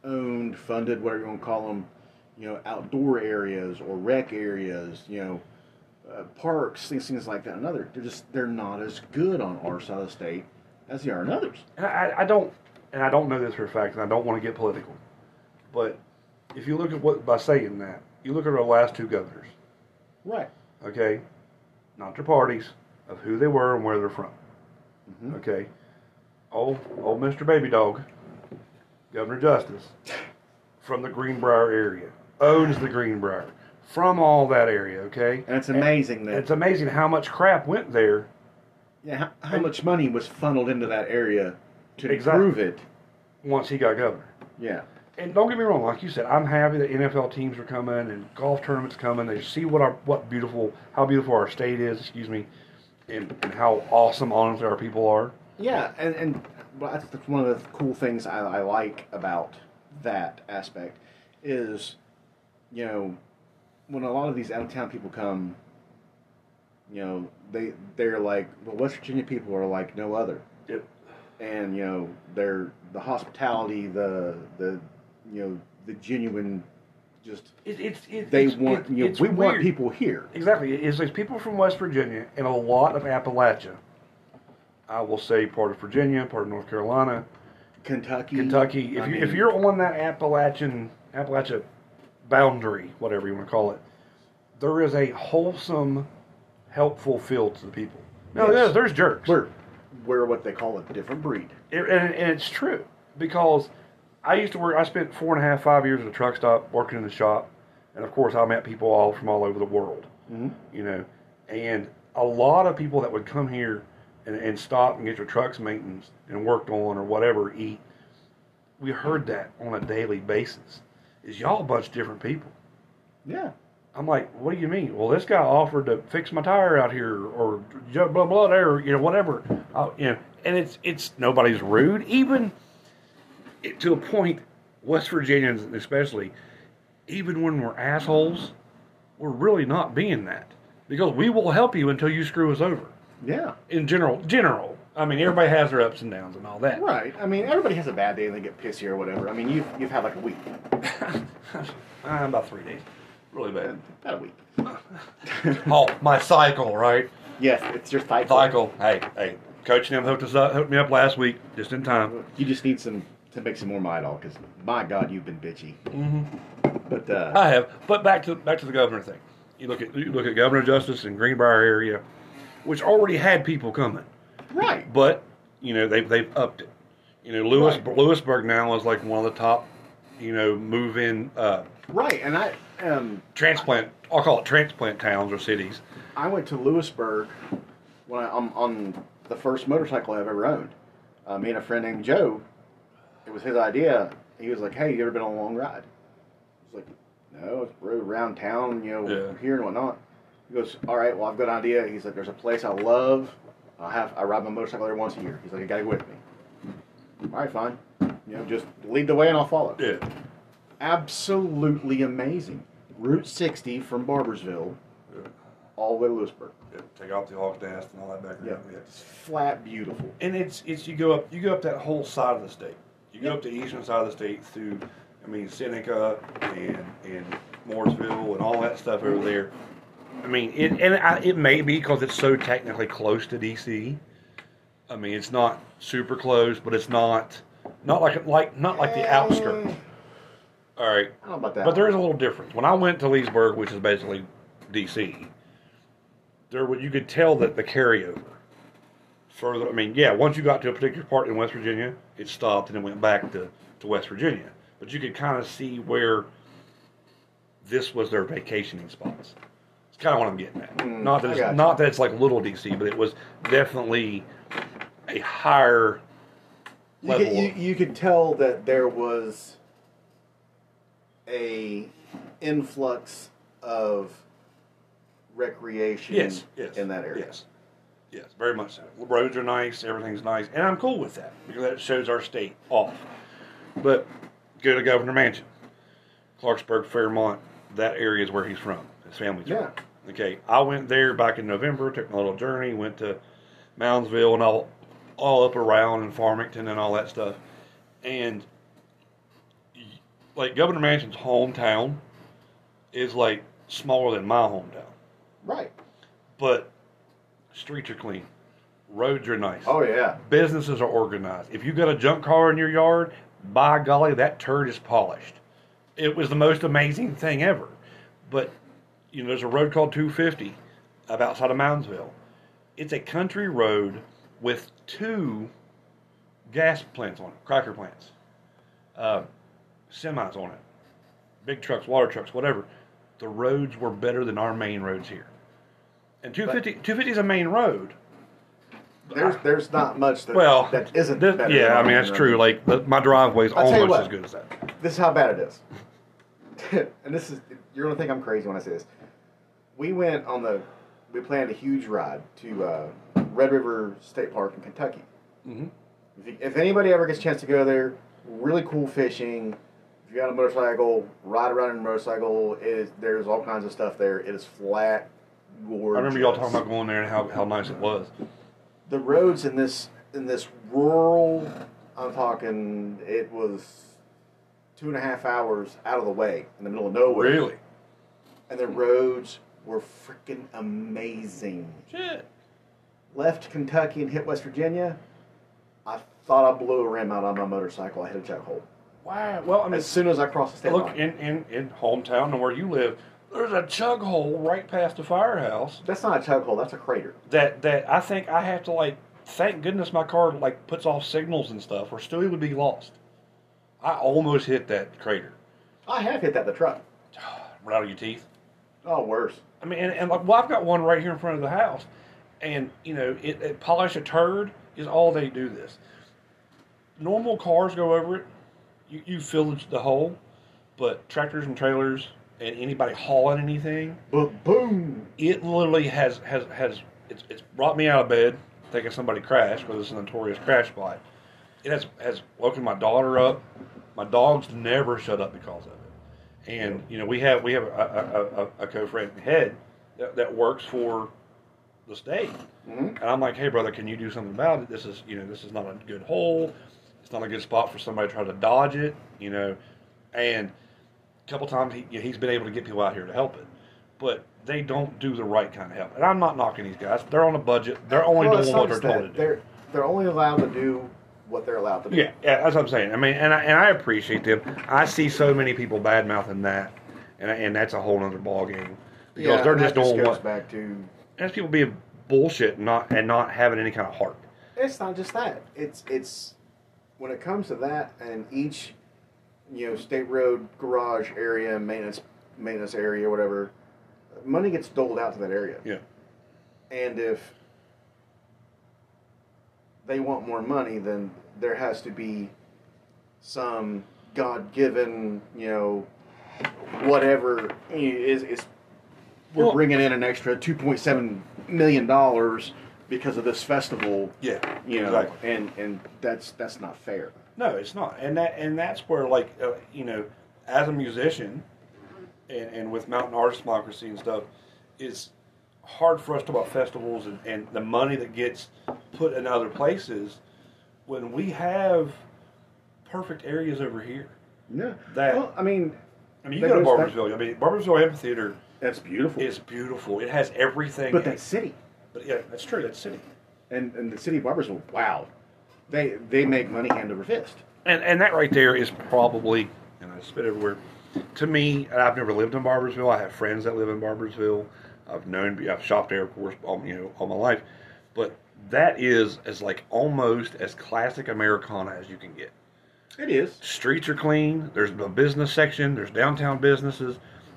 owned, funded, whatever you want to call them, you know, outdoor areas or rec areas, you know, uh, parks, things, things like that. Another, they're just they're not as good on our side of the state as they are in others. I, I don't, and I don't know this for a fact, and I don't want to get political, but if you look at what by saying that, you look at our last two governors, Right. okay, not their parties, of who they were and where they're from, Mhm. okay. Old, old Mr. Baby Dog, Governor Justice, from the Greenbrier area, owns the Greenbrier, from all that area, okay. And it's amazing that It's amazing how much crap went there yeah, how, how much money was funneled into that area to Exactly. improve it. once he got governor. Yeah. And don't get me wrong, like you said, I'm happy that NFL teams are coming and golf tournaments coming. They see what our what beautiful how beautiful our state is, excuse me, and, and how awesome honestly our people are. Yeah, and and well, that's one of the cool things I, I like about that aspect is, you know, when a lot of these out of town people come, you know, they they're like, well, West Virginia people are like no other, It, and you know, they're the hospitality, the the, you know, the genuine, just it, it's it, they it's, want it- you know, it's we want people here. exactly. It's like people from West Virginia and a lot of Appalachia. I will say part of Virginia, part of North Carolina, Kentucky, Kentucky. If I you mean, if you're on that Appalachian Appalachia boundary, whatever you want to call it, there is a wholesome, helpful feel to the people. No, Yes. there's, there's jerks. we're we're what they call a different breed. It- and, and it's true because I used to work. I spent four and a half, five years at a truck stop working in the shop, and of course I met people all from all over the world. Mhm. You know, and a lot of people that would come here and, and stop and get your trucks maintenance and worked on or whatever eat. We heard that on a daily basis. Is y'all a bunch of different people? Yeah. I'm like, what do you mean? Well, this guy offered to fix my tire out here, or blah blah blah, there, you know, whatever. Uh, you know, and it's it's nobody's rude, even it, to a point. West Virginians, especially, even when we're assholes, we're really not being that because we will help you until you screw us over. Yeah. In general, general. I mean, everybody has their ups and downs and all that. Right. I mean, everybody has a bad day and they get pissy or whatever. I mean, you've you've had like a week, Uh, about three days, really bad. about a week. oh, my cycle, right? Yes, it's your cycle. Cycle. Hey, hey, Coach them hooked us up, hooked me up last week, just in time. You just need some to make some more Midol because my God, you've been bitchy. Mm-hmm. But uh, I have. But back to back to the governor thing. You look at you look at Governor Justice in Greenbrier area, which already had people coming, right, but you know they they've upped it. You know, Lewis Right. Lewisburg now is like one of the top you know, move in, uh, Right, and I um transplant. I'll call it transplant towns or cities. I went to Lewisburg when I, am on the first motorcycle I've ever owned. Uh, me and a friend named Joe, it was his idea. He was like, "Hey, you ever been on a long ride?" I was like, "No, it's rode around town, you know, Yeah. here and whatnot." He goes, "All right, well, I've got an idea." He's like, "There's a place I love. I have I ride my motorcycle there once a year." He's like, "You gotta go with me." All right, fine. You know, just lead the way and I'll follow. Yeah. Absolutely amazing. Route 60 from Barboursville Yeah. all the way to Lewisburg. yeah. Take off the hawk's nest and all that back Yeah, there. it's flat beautiful. And it's it's you go up you go up that whole side of the state. You go up the eastern side of the state through, I mean Seneca and and Mooresville and all that stuff over there. I mean it and I, it may be because it's so technically close to DC. I mean it's not super close, but it's not not like like not like the outskirts. Eh, All right, I don't know about that. but there is a little difference. When I went to Leesburg, which is basically DC, there you could tell that the carryover further. I mean, yeah, once you got to a particular part in West Virginia, it stopped and it went back to, to West Virginia. But you could kind of see where this was their vacationing spots. It's kind of what I'm getting at. Mm, not that it's, not that it's like little DC, but it was definitely a higher you, level. could, you, you could tell that there was a influx of recreation Yes, yes. in that area. Yes. Yes, very much so. The roads are nice, everything's nice, and I'm cool with that because that shows our state off. But go to Governor Manchin, Clarksburg, Fairmont, that area is where he's from. His family's Yeah. from. Okay, I went there back in November, took my little journey, went to Moundsville and all, all up around and Farmington and all that stuff. And like Governor Manchin's hometown is like smaller than my hometown Right. but streets are clean, roads are nice, Oh, yeah. businesses are organized. If you got a junk car in your yard, by golly, that turd is polished. It was the most amazing thing ever. But you know, there's a road called 250 up outside of Moundsville. It's a country road with two gas plants on it, cracker plants, uh, semis on it, big trucks, water trucks, whatever. The roads were better than our main roads here. And 250, 250 is a main road. There's there's not much that, Well, that isn't this- better yeah, I mean that's own true. Like the, my driveway you almost what. as good as that. This is how bad it is. and this is you're gonna think I'm crazy when I say this. We went on the we planned a huge ride to uh, Red River State Park in Kentucky. hmm If, you, if anybody ever gets a chance to go there, really cool fishing. If you got a motorcycle, ride around in a motorcycle. It is there's all kinds of stuff there. It is flat, gorgeous. I remember y'all talking about going there and how, how nice it was. the roads in this in this rural. I'm talking. It was two and a half hours out of the way in the middle of nowhere. Really? And the roads were freaking amazing. Shit. Left Kentucky and hit West Virginia. I thought I blew a rim out on my motorcycle. I hit a chuck hole Wow. Well, I mean, as soon as I crossed the state look line. in, in in hometown and where you live, there's a chug hole right past the firehouse. That's not a chug hole. That's a crater. that that I think I have to like thank goodness my car like puts off signals and stuff or Stewie would be lost. I almost hit that crater. I have hit that in the truck. Rattle your teeth. Oh, worse. I mean, and, and like, well, I've got one right here in front of the house, and you know, it, it polish a turd is all they do. This normal cars go over it, you you fill the hole, but tractors and trailers and anybody hauling anything, But boom. it literally has has has it's, it's brought me out of bed thinking somebody crashed because it's a notorious crash spot. It has has woken my daughter up. My dogs never shut up because of it. And you know we have we have a, a, a, a co-friend head that, that works for the state, Mhm. and I'm like, hey brother, can you do something about it? This is you know this is not a good hole. It's not a good spot for somebody to try to dodge it. You know, and a couple times he, he's been able to get people out here to help it, but they don't do the right kind of help. And I'm not knocking these guys; they're on a budget. They're only Well, doing what they're told to do. They're they're only allowed to do what they're allowed to do. Yeah, yeah, that's what I'm saying. I mean, and I, and I appreciate them. I see so many people bad mouthing that, and and that's a whole other ball game because Yeah, they're just doing goes what. back to that's people being bullshit and not and not having any kind of heart. It's not just that. It's it's when it comes to that, and each you know, state road garage area, maintenance maintenance area, whatever. Money gets doled out to that area. Yeah. And if they want more money, then there has to be some God given, you know, whatever is is we're Well- bringing in an extra two point seven million dollars because of this festival. Yeah. You know, Exactly. and and that's that's not fair. No, it's not, and that and that's where like uh, you know, as a musician, and, and with Mountain Artist Democracy and stuff, it's hard for us to talk about festivals and, and the money that gets put in other places when we have perfect areas over here. Yeah. That- well, I mean, I mean, you go to Barboursville. I mean, Barboursville Amphitheater that's beautiful. It's beautiful. It has everything. but that city But yeah, that's true. That city. and and the city of Barboursville, wow, they they make money hand over fist. And and that right there is probably, and I spit everywhere. To me, and I've never lived in Barboursville. I have friends that live in Barboursville. I've known, I've shopped there, of course, all, you know, all my life. But that is as like almost as classic Americana as you can get. It is. Streets are clean. There's a business section. There's downtown businesses.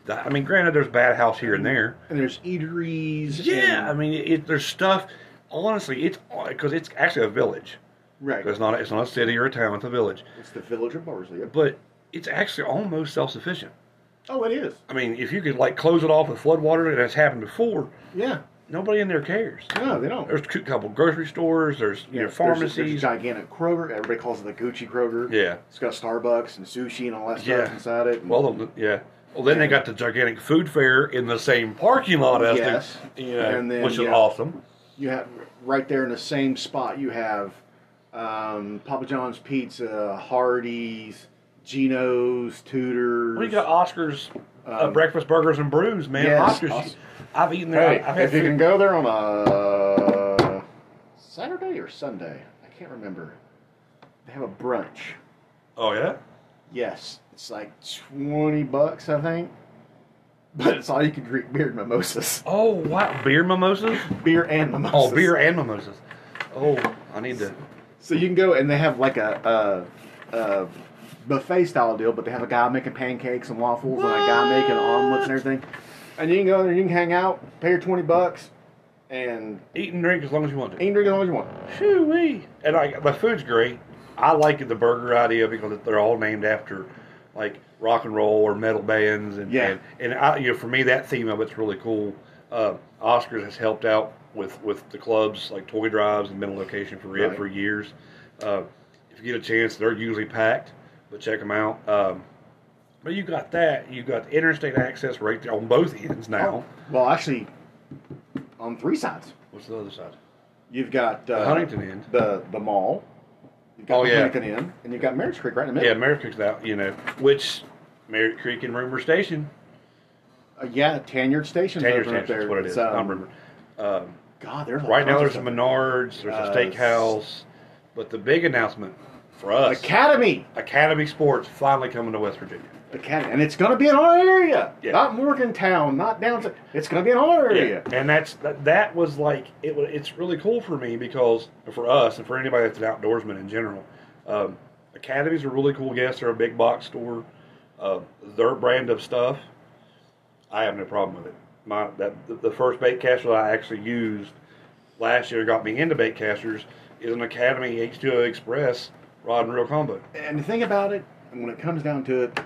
I mean, granted, there's bad house here and there. And there's eateries. Yeah, and- I mean, it, there's stuff. Honestly, it's because it's actually a village. Right. It's not. It's not a city or a town. It's a village. It's the village of Barboursville. But it's actually almost self-sufficient. Oh, it is. I mean, if you could like close it off with floodwater, and it's happened before, Yeah. nobody in there cares. No, they don't. There's a couple grocery stores. There's you know There's a- There's a, pharmacies. gigantic Kroger. Everybody calls it the Gucci Kroger. Yeah. It's got Starbucks and sushi and all that Yeah. stuff inside it. And Well, the- yeah. Well, then they got the gigantic food fair in the same parking lot as Yes. the, you know, And then, which is yeah. awesome. you have right there in the same spot. You have um, Papa John's Pizza, Hardee's, Geno's, Tudors. We got Oscars uh, Um, breakfast burgers and brews, man. yes, Oscars. Os- I've eaten there. Hey, I've if you food- can go there on a Saturday or Sunday, I can't remember. They have a brunch. Oh yeah. Yes, it's like twenty bucks, I think. But it's all you can drink beer and mimosas. Oh wow, beer mimosas. Beer and mimosas. Oh, beer and mimosas. Oh, I need to. So you can go and they have like a, a, a buffet style deal, but they have a guy making pancakes and waffles and a guy making omelets and everything. And you can go there and you can hang out, pay your twenty bucks, and Eat and drink as long as you want to. eat and drink as long as you want. Shoo wee. And I, the food's great. I like the burger idea because they're all named after like rock and roll or metal bands, and Yeah. and, and I, you know, for me that theme of it's really cool. Uh, Oscars has helped out with with the clubs like toy drives and been a location for it Right. for years. Uh, if you get a chance, they're usually packed, but check them out. Um, but you got that. You got the interstate access right there on both ends now. Well, actually, on three sides, What's the other side? you've got uh, The Huntington end. the the mall. You've got Oh, the yeah. Huntington Inn, and you've got Marriage Creek right in the middle. Yeah, middle. Merrick's out. You know, which Merrick Creek and Rumor Station. Uh, yeah, Tanyard open up Station, that's what It's, is. I um, remember. Um, God, there's right now, there's a. Menards, there's Uh, a steakhouse, but the big announcement for us, Academy. Academy Sports finally coming to West Virginia. Academy, and it's going to be in our area, Yeah. not Morgantown, not down. It's going to be in our area. and that's that, that was like it. It's really cool for me because for us and for anybody that's an outdoorsman in general, um, Academy's a really cool guest. They're a big box store. Uh, their brand of stuff, I have no problem with it. My that the, the first bait caster that I actually used last year got me into bait casters is an Academy H2O Express rod and reel combo. And the thing about it, and when it comes down to it,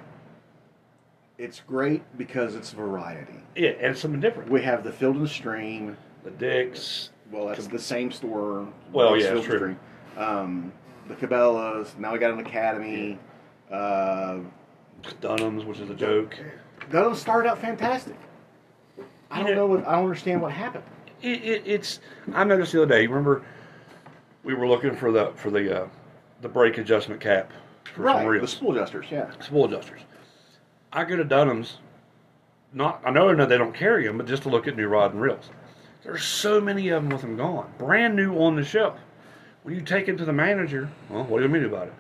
it's great because it's variety. Yeah, and it's something different. We have the Field and Stream. The Dicks, Well, that's the same store. Well, yeah, Field true. Stream. Um, the Cabela's. Now we got an Academy. Uh, Dunham's, which is a joke. those started out fantastic. I don't know what I don't understand what happened. It, it, it's. I noticed the other day. Remember, we were looking for the for the uh, the brake adjustment cap for some Right, the reels, spool adjusters. Yeah. spool adjusters. I go to Dunham's. Not, I know they don't carry them, but just to look at new rod and reels. There's so many of them with them gone, brand new on the shelf. When you take it to the manager, well, what do you mean about it?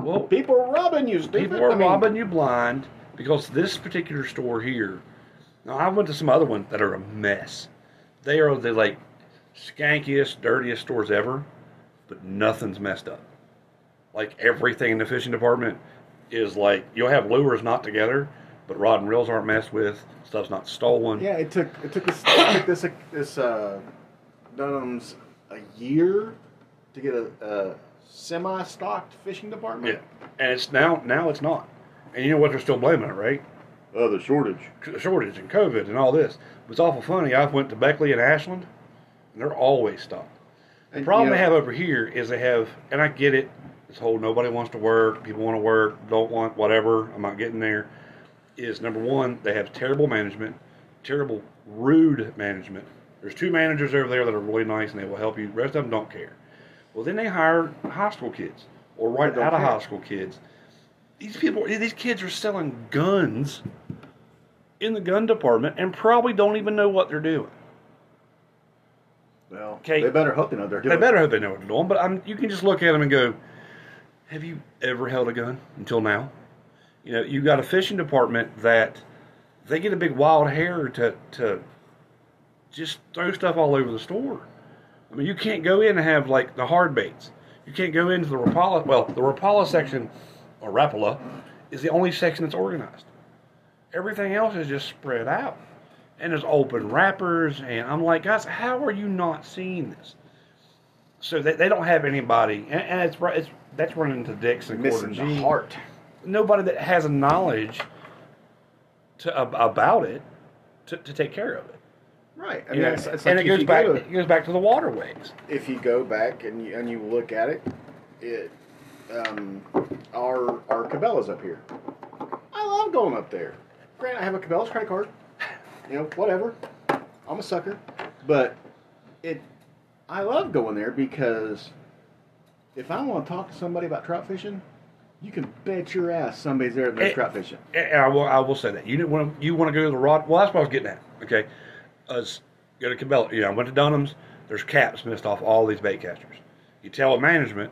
Well, People are robbing you. People are I mean, robbing you blind because this particular store here. Now I went to some other ones that are a mess. They are the like skankiest, dirtiest stores ever, but nothing's messed up. Like everything in the fishing department is like you'll have lures not together, but rod and reels aren't messed with. Stuff's not stolen. Yeah, it took it took this it took this this uh, Dunham's a year to get a, a semi-stocked fishing department. Yeah. And it's now now it's not. And you know what they're still blaming it, right? Oh, the shortage. The shortage and COVID and all this. It was awful funny. I went to Beckley and Ashland, and they're always stocked. The And, problem they have over here is they have, and I get it. This whole nobody wants to work, people want to work, don't want whatever. I'm not getting there. Is number one, they have terrible management, terrible rude management. There's two managers over there that are really nice and they will help you. The rest of them don't care. Well, then they hire high school kids or right out of high school kids. These people, these kids are selling guns in the gun department and probably don't even know what they're doing. Well, Okay. they better hope they know what they're doing. They better hope they know what they're doing. But I'm, you can just look at them and go, "Have you ever held a gun until now?" You know, you got a fishing department that they get a big wild hair to to just throw stuff all over the store. I mean, you can't go in and have like the hard baits. You can't go into the Rapala. Well, the Rapala section or Rapala is the only section that's organized. Everything else is just spread out. And there's open wrappers, and I'm like, guys, how are you not seeing this? So they, they don't have anybody, and, and it's it's that's running into Dix and missing Quarter the heart. Nobody that has a knowledge to about it to, to take care of it. Right. I mean, know, it's, it's and it goes back. go- it goes back to the waterways. if you go back and you, and you look at it, it um, our our Cabela's up here. I love going up there. Grant, I have a Cabela's credit card. You know, whatever. I'm a sucker, but it. I love going there because if I want to talk to somebody about trout fishing, you can bet your ass somebody's there that's Eh, trout fishing. And I will, I will say that you want to, you want to go to the rod. Well, that's what I was getting at. Okay, us go to Cabela. You know, I went to Dunham's. There's caps missed off all these bait casters. You tell management,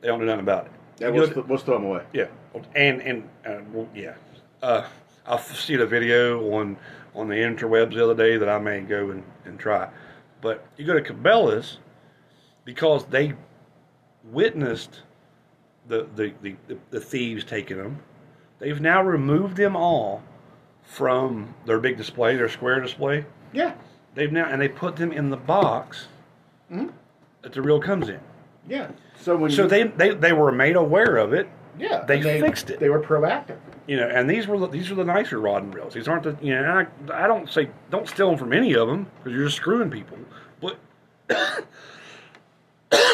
they don't know nothing about it. Yeah, we'll, we'll throw them away. Yeah, and and uh, well, yeah, uh, I see the video on on the interwebs the other day that I may go and, and try. But you go to Cabela's because they witnessed the the, the, the thieves taking them. They've now removed them all from their big display, their square display. Yeah, They've now and they put them in the box Mhm. that the reel comes in. Yeah. So when So you, they, they they were made aware of it. yeah they and fixed it. They were proactive. You know, and these were the, these are the nicer rod and reels. These aren't the you know. And I, I don't say don't steal them from any of them because you're just screwing people. But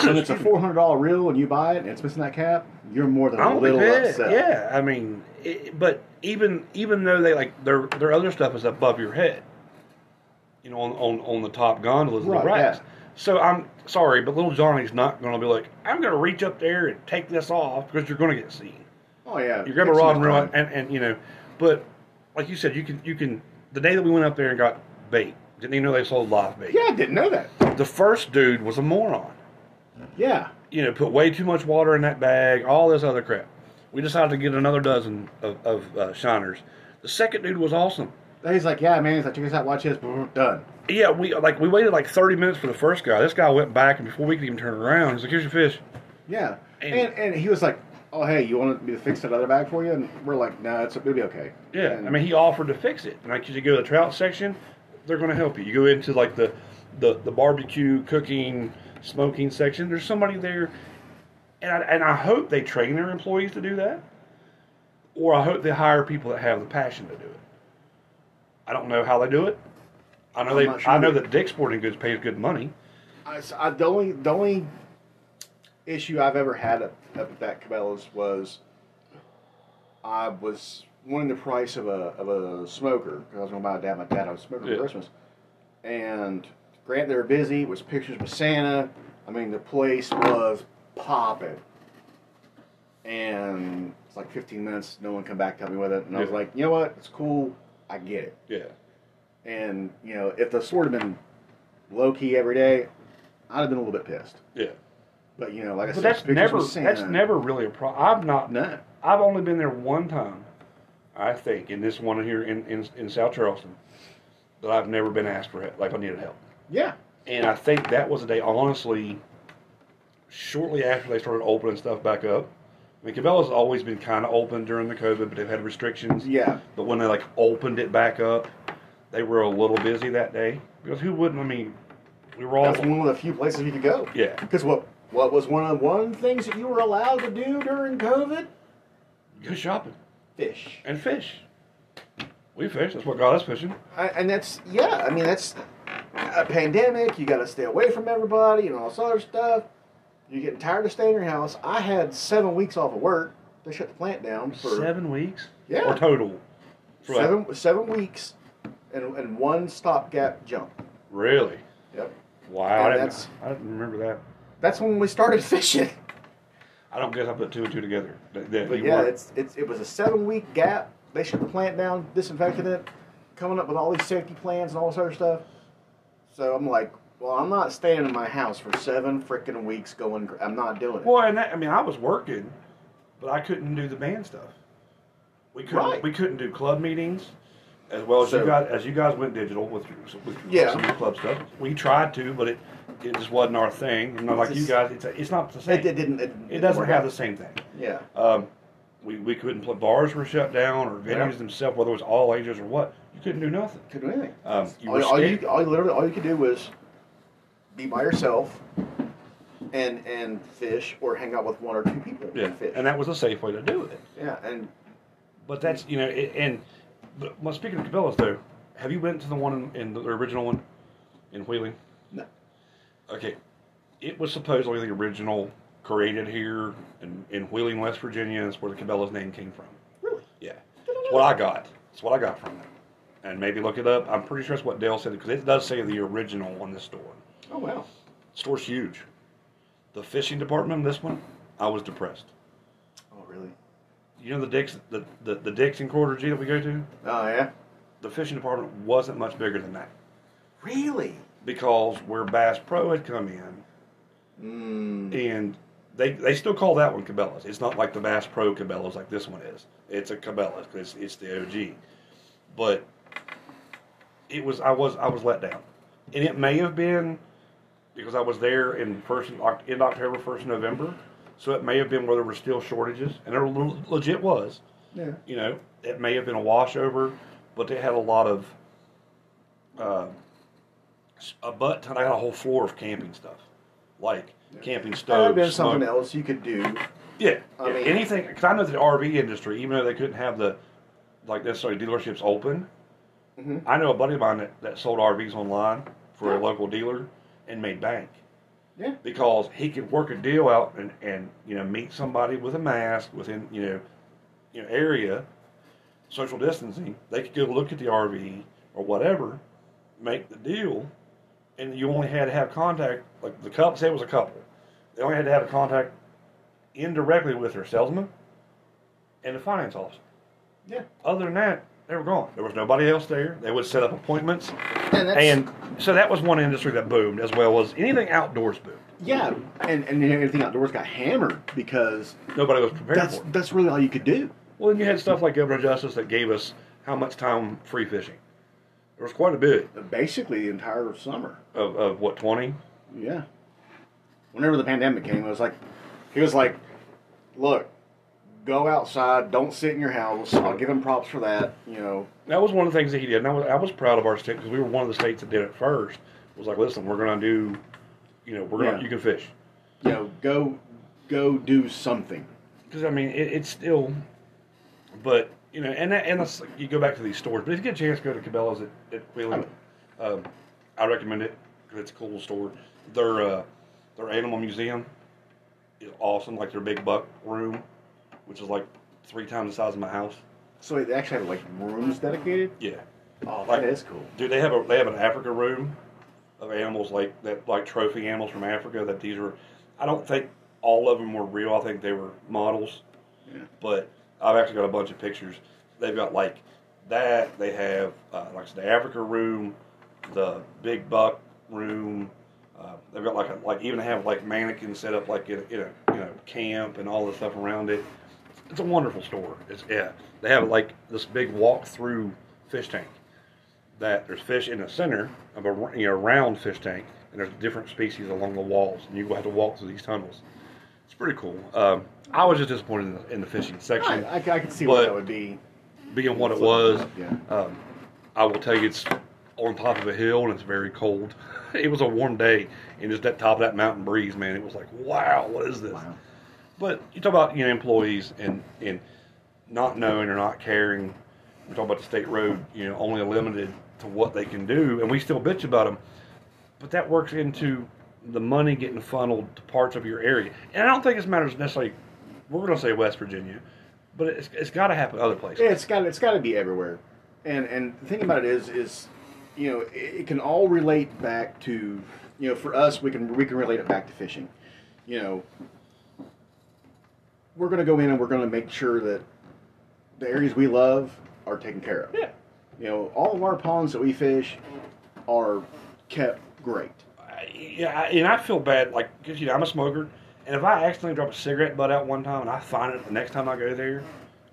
when it's a four hundred dollar reel and you buy it and it's missing that cap, you're more than a little pissed. upset. Yeah, I mean, it, but even even though they like their their other stuff is above your head, you know, on on, on the top gondolas and Right, the racks. yeah. So I'm sorry, but little Johnny's not going to be like, I'm going to reach up there and take this off because you're going to get seen. Oh yeah. You grab a Takes rod and run, and, and you know, but like you said, you can you can. The day that we went up there and got bait, didn't even know they sold live bait. Yeah, I didn't know that. The first dude was a moron. Yeah. You know, put way too much water in that bag, all this other crap. We decided to get another dozen of, of uh, shiners. The second dude was awesome. He's like, yeah, man. He's like, check this out. Watch this. Done. Yeah, we like we waited like thirty minutes for the first guy. This guy went back, and before we could even turn around, he's like, "Here's your fish." Yeah. And- And, and he was like, oh hey, you want me to fix that other bag for you? And we're like, no, it's it'll be okay. Yeah, And- I mean, he offered to fix it. And like, you go to the trout section, they're going to help you. You go into like the, the, the barbecue, cooking, smoking section. There's somebody there, and I, and I hope they train their employees to do that, or I hope they hire people that have the passion to do it. I don't know how they do it. I know I'm they. sure I know that Dick's Sporting Goods pays good money. I, I- the only the only issue I've ever had up, up at that Cabela's was I was wanting the price of a of a smoker because I was going to buy a dad my dad a smoker Yeah. for Christmas, and Grant they were busy. It was pictures with Santa. I mean the place was popping, and it's like 15 minutes. No one come back to help me with it, and I was like, you know what? It's cool. I get it. Yeah. And you know, if the sword had been low key every day, I'd have been a little bit pissed. Yeah. But you know, like I But said, that's never. with That's never really a problem. I've not. No. I've only been there one time, I think, in this one here in, in, in South Charleston, that I've never been asked for help, like I needed help. Yeah. And I think that was a day, honestly, shortly after they started opening stuff back up, I mean, Cabela's always been kind of open during the COVID, but they've had restrictions. Yeah. But when they like opened it back up, they were a little busy that day because who wouldn't? I mean, we were all That's one of the few places you could go. yeah. Because what what was one of the one things that you were allowed to do during COVID? Go shopping Fish. and fish. We fish. That's what got us fishing. I, and that's yeah. I mean that's a pandemic. You got to stay away from everybody and all this other stuff. You're getting tired of staying in your house. I had seven weeks off of work. They shut the plant down for Seven weeks. Yeah. Or total. Like- seven seven weeks, and, and one stopgap jump. Really? Yep. Wow. I didn't, that's- I didn't remember that. That's when we started fishing. I don't guess I put two and two together. That, that But yeah, it's it's it was a seven week gap. They shut the plant down, disinfected it, coming up with all these safety plans and all this other stuff. So I'm like, well, I'm not staying in my house for seven freaking weeks. Going, I'm not doing it. Well, and that, I mean, I was working, but I couldn't do the band stuff. We couldn't. Right. We couldn't do club meetings, as well as you guys. As you guys went digital with, with Yeah. some of your club stuff. We tried to, but it it just wasn't our thing. Not like you guys. It's it's not the same. It, it didn't. It, It doesn't work have out. the same thing. Yeah. Um, we, we couldn't play. Bars were shut down, or venues Yeah. themselves, whether it was all ages or what. You couldn't do nothing. Couldn't do anything. Um, you all, were all scared. you, all you literally, all you could do was be by yourself and and fish, or hang out with one or two people yeah, and fish. and that was a safe way to do it. yeah, and But that's you know, it, and but well, speaking of Cabela's though, have you been to the one in, in the original one in Wheeling? no. Okay, it was supposedly the original created here in, in Wheeling, West Virginia. That's where the Cabela's name came from. Really? Yeah, that's what I got. That's what I got from them. And maybe look it up. I'm pretty sure that's what Dale said because it does say the original on this store. Oh wow. store's huge. The fishing department, this one, I was depressed. Oh really? You know the Dix, the, the, the Dixon Quarter G that we go to. Oh yeah. The fishing department wasn't much bigger than that Really? because where Bass Pro had come in, Mm. and they they still call that one Cabela's. It's not like the Bass Pro Cabela's like this one is. It's a Cabela's because it's, it's the OG. But it was I was I was let down, and it may have been because I was there in first in October, first November. So it may have been where there were still shortages, and there legit was. Yeah. You know, it may have been a washover, but they had a lot of uh, a butt ton. I had a whole floor of camping stuff, like camping That would stoves. have been smoke- something else you could do. Yeah, I yeah, mean- anything. Because I know the RV industry, even though they couldn't have the like necessarily dealerships open, Mhm. I know a buddy of mine that, that sold RVs online for a local dealer and made bank. Yeah. because he could work a deal out and, and you know meet somebody with a mask within you know you know area social distancing they could go look at the RV or whatever make the deal and you only had to have contact like the couple say it was a couple. They only had to have a contact indirectly with their salesman and the finance officer. Yeah. other than that they were gone. There was nobody else there. They would set up appointments And and so that was one industry that boomed as well as anything outdoors boomed yeah, and and everything outdoors got hammered because nobody was prepared that's for it. that's really all you could do. Well, then you had stuff like Governor Justice that gave us how much time free fishing. There was quite a bit uh, Basically, the entire summer. of, of what twenty. Yeah. Whenever the pandemic came, it was like, he was like, look, go outside, don't sit in your house. I'll give him props for that. You know, That was one of the things that he did, and I was I was proud of our state because we were one of the states that did it first. Was like, listen, we're gonna do, you know, we're gonna Yeah. you can fish you know, go, go do something. because I mean it, it's still, but you know, and that, and that's, you go back to these stores. But if you get a chance go to Cabela's at, at Wheeling, um, I recommend it because it's a cool store. Their uh, their animal museum is awesome. Like their big buck room, which is like three times the size of my house. So they actually have like rooms dedicated. Yeah, Oh, Like- that is cool. dude, they have a they have an Africa room of animals like that, like trophy animals from Africa. That these were, I don't think all of them were real. I think they were models. Yeah. But I've actually got a bunch of pictures. They've got like that. They have uh, like the Africa room, the big buck room. Uh, they've got like a, like even have like mannequins set up like in a, in a you know camp and all the stuff around it. It's a wonderful store. It's yeah. They have like this big walk through fish tank. That there's fish in the center of a you know round fish tank, and there's different species along the walls, and you have to walk through these tunnels. It's pretty cool. Um, I was just disappointed in the, in the fishing section. I, I, I can see what that would be. being what it was. Yeah. Um, I will tell you, it's on top of a hill and it's very cold. It was a warm day, and just that top of that mountain breeze, man, it was like, wow, what is this? Wow. But you talk about you know employees and and not knowing or not caring. We talk about the state road, you know, only limited to what they can do, and we still bitch about them. But that works into the money getting funneled to parts of your area, and I don't think this matters necessarily. We're going to say West Virginia, but it's, it's got to happen other places. Yeah, it's got it's got to be everywhere, and and the thing about it is is, you know, it, it can all relate back to, you know, for us we can we can relate it back to fishing, you know. We're going to go in and we're going to make sure that the areas we love are taken care of. Yeah. You know, all of our ponds that we fish are kept great. I- yeah, I- and I feel bad, like, because, you know, I'm a smoker, and if I accidentally drop a cigarette butt out one time and I find it the next time I go there,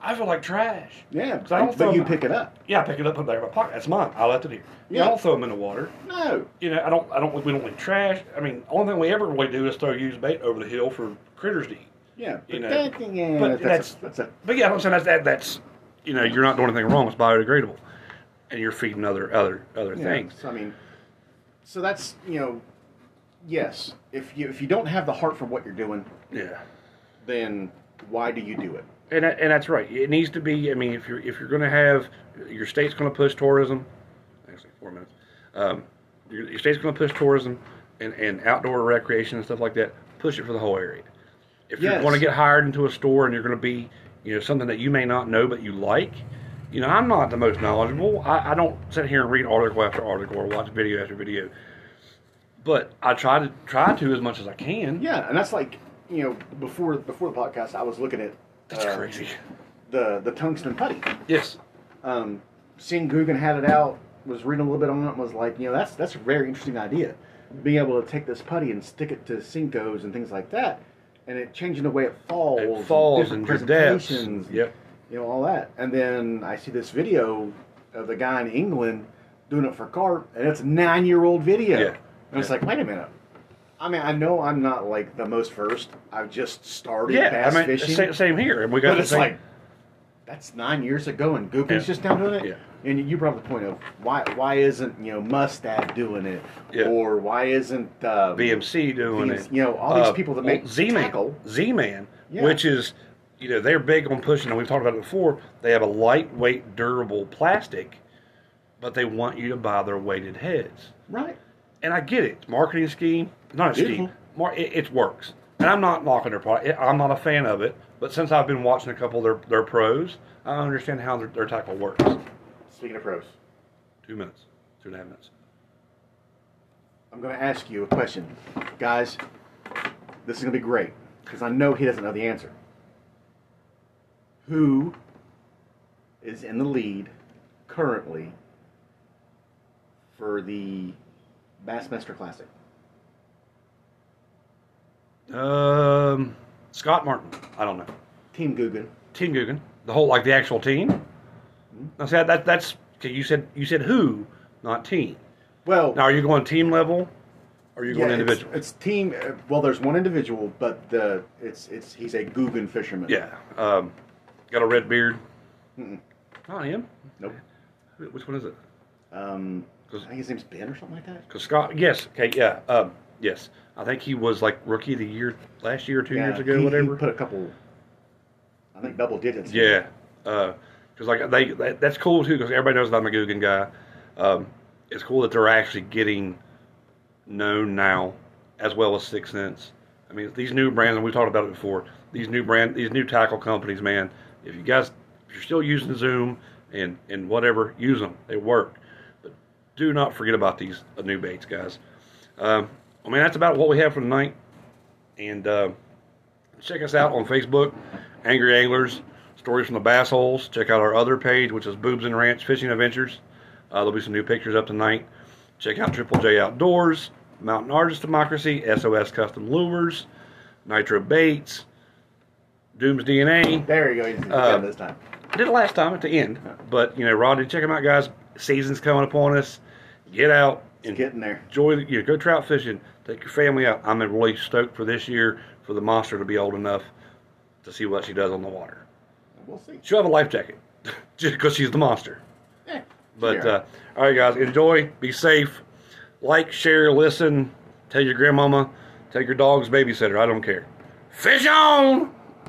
I feel like trash. Yeah, 'Cause I don't but you them- pick it up. Yeah, I pick it up and put it in my pocket. That's mine. I left it here. Yeah, Yeah. I don't throw them in the water. No. You know, I don't. I don't. We don't leave trash. I mean, only thing we ever really do is throw used bait over the hill for critters to eat. Yeah, You but know, that thing, yeah, but that's, a, that's a But yeah, I'm saying that's that. That's you know, you're not doing anything wrong. It's biodegradable, and you're feeding other other other Yeah, things. So I mean, so that's you know, yes. If you if you don't have the heart for what you're doing, Yeah. then why do you do it? And and that's right. It needs to be. I mean, if you're if you're going to have your state's going to push tourism, actually four minutes. Um, your, your state's going to push tourism and, and outdoor recreation and stuff like that. Push it for the whole area. If you're Yes. going to get hired into a store and you're going to be, you know, something that you may not know but you like, you know, I'm not the most knowledgeable. I, I don't sit here and read article after article or watch video after video. But I try to try to as much as I can. Yeah, and that's like you know before before the podcast, I was looking at That's uh, crazy. the the tungsten putty. Yes. Um, seeing Googan had it out, was reading a little bit on it, and was like, you know, that's that's a very interesting idea. Being able to take this putty and stick it to Senkos and things like that, and it changing the way it falls, It falls and presentations, Yep. you know, all that. And then I see this video of the guy in England doing it for carp, and it's a nine year old video. Yeah. And it's like, wait a minute. I mean, I know I'm not like the most versed. I've just started Yeah, bass I mean, fishing. same, here. And we got But it's same, like that's nine years ago, and Goopy's Yeah. just now doing it. Yeah. And you brought up the point of why why isn't you know Mustad doing it, Yeah. or why isn't um, VMC doing these- it. you know, all these Uh, people that well, make Z-Man. Z-Man, Yeah. which is, you know, they're big on pushing, and we've talked about it before. They have a lightweight, durable plastic, but they want you to buy their weighted heads. right? And I get it. Marketing scheme, not a scheme. Mar- it, it works. And I'm not knocking their product. I'm not a fan of it. But since I've been watching a couple of their, their pros, I understand how their, their tackle works. Speaking of pros, Two minutes, two and a half minutes. I'm going to ask you a question, guys. This is going to be great because I know he doesn't know the answer. Who is in the lead currently for the Bassmaster Classic? Um, Scott Martin. I don't know. Team Googan. Team Googan, the whole like the actual team. I said that that's okay, you said you said who, not team. Well, Now are you going team level, or are you yeah, going it's- individual? It's, team. uh, Well, there's one individual, but the it's it's he's a Googan fisherman. yeah, um, got a red beard. Mm-mm. Not him. Nope. Which one is it? Um, I 'Cause- think his name's Ben or something like that. Because Scott, yes, okay, yeah, um, yes. I think he was like rookie of the year last year or two Yeah, years ago, he- he whatever. put a couple. I think double digits. Yeah, because like they that, that's cool too because everybody knows that I'm a Googan guy. Um, it's cool that they're actually getting known now as well as Six Sense. I mean, these new brands, and we talked about it before. These new brand, these new tackle companies, man. If you guys, if you're still using Zoom and and whatever, use them. They work. But do not forget about these new baits, guys. Um, I mean, that's about what we have for tonight. And uh, check us out on Facebook, Angry Anglers, Stories from the Bass Holes. Check out our other page, which is Boobs and Ranch Fishing Adventures. Uh, there'll be some new pictures up tonight. Check out Triple J Outdoors, Mountain Artist Democracy, SOS Custom Lures, Nitro Baits, Doom's DNA. There you go. Uh, this time. I did it last time at the end, but you know, Rodney, check them out, guys. Season's coming upon us. Get out and getting there. enjoy. The, you know, go trout fishing. Take your family out. I'm really stoked for this year. for the monster to be old enough to see what she does on the water. We'll see. She'll have a life jacket just because she's the monster. Yeah. But Yeah. uh, all right, guys, enjoy, be safe, like, share, listen, tell your grandmama, take your dog's babysitter. I don't care. Fish on.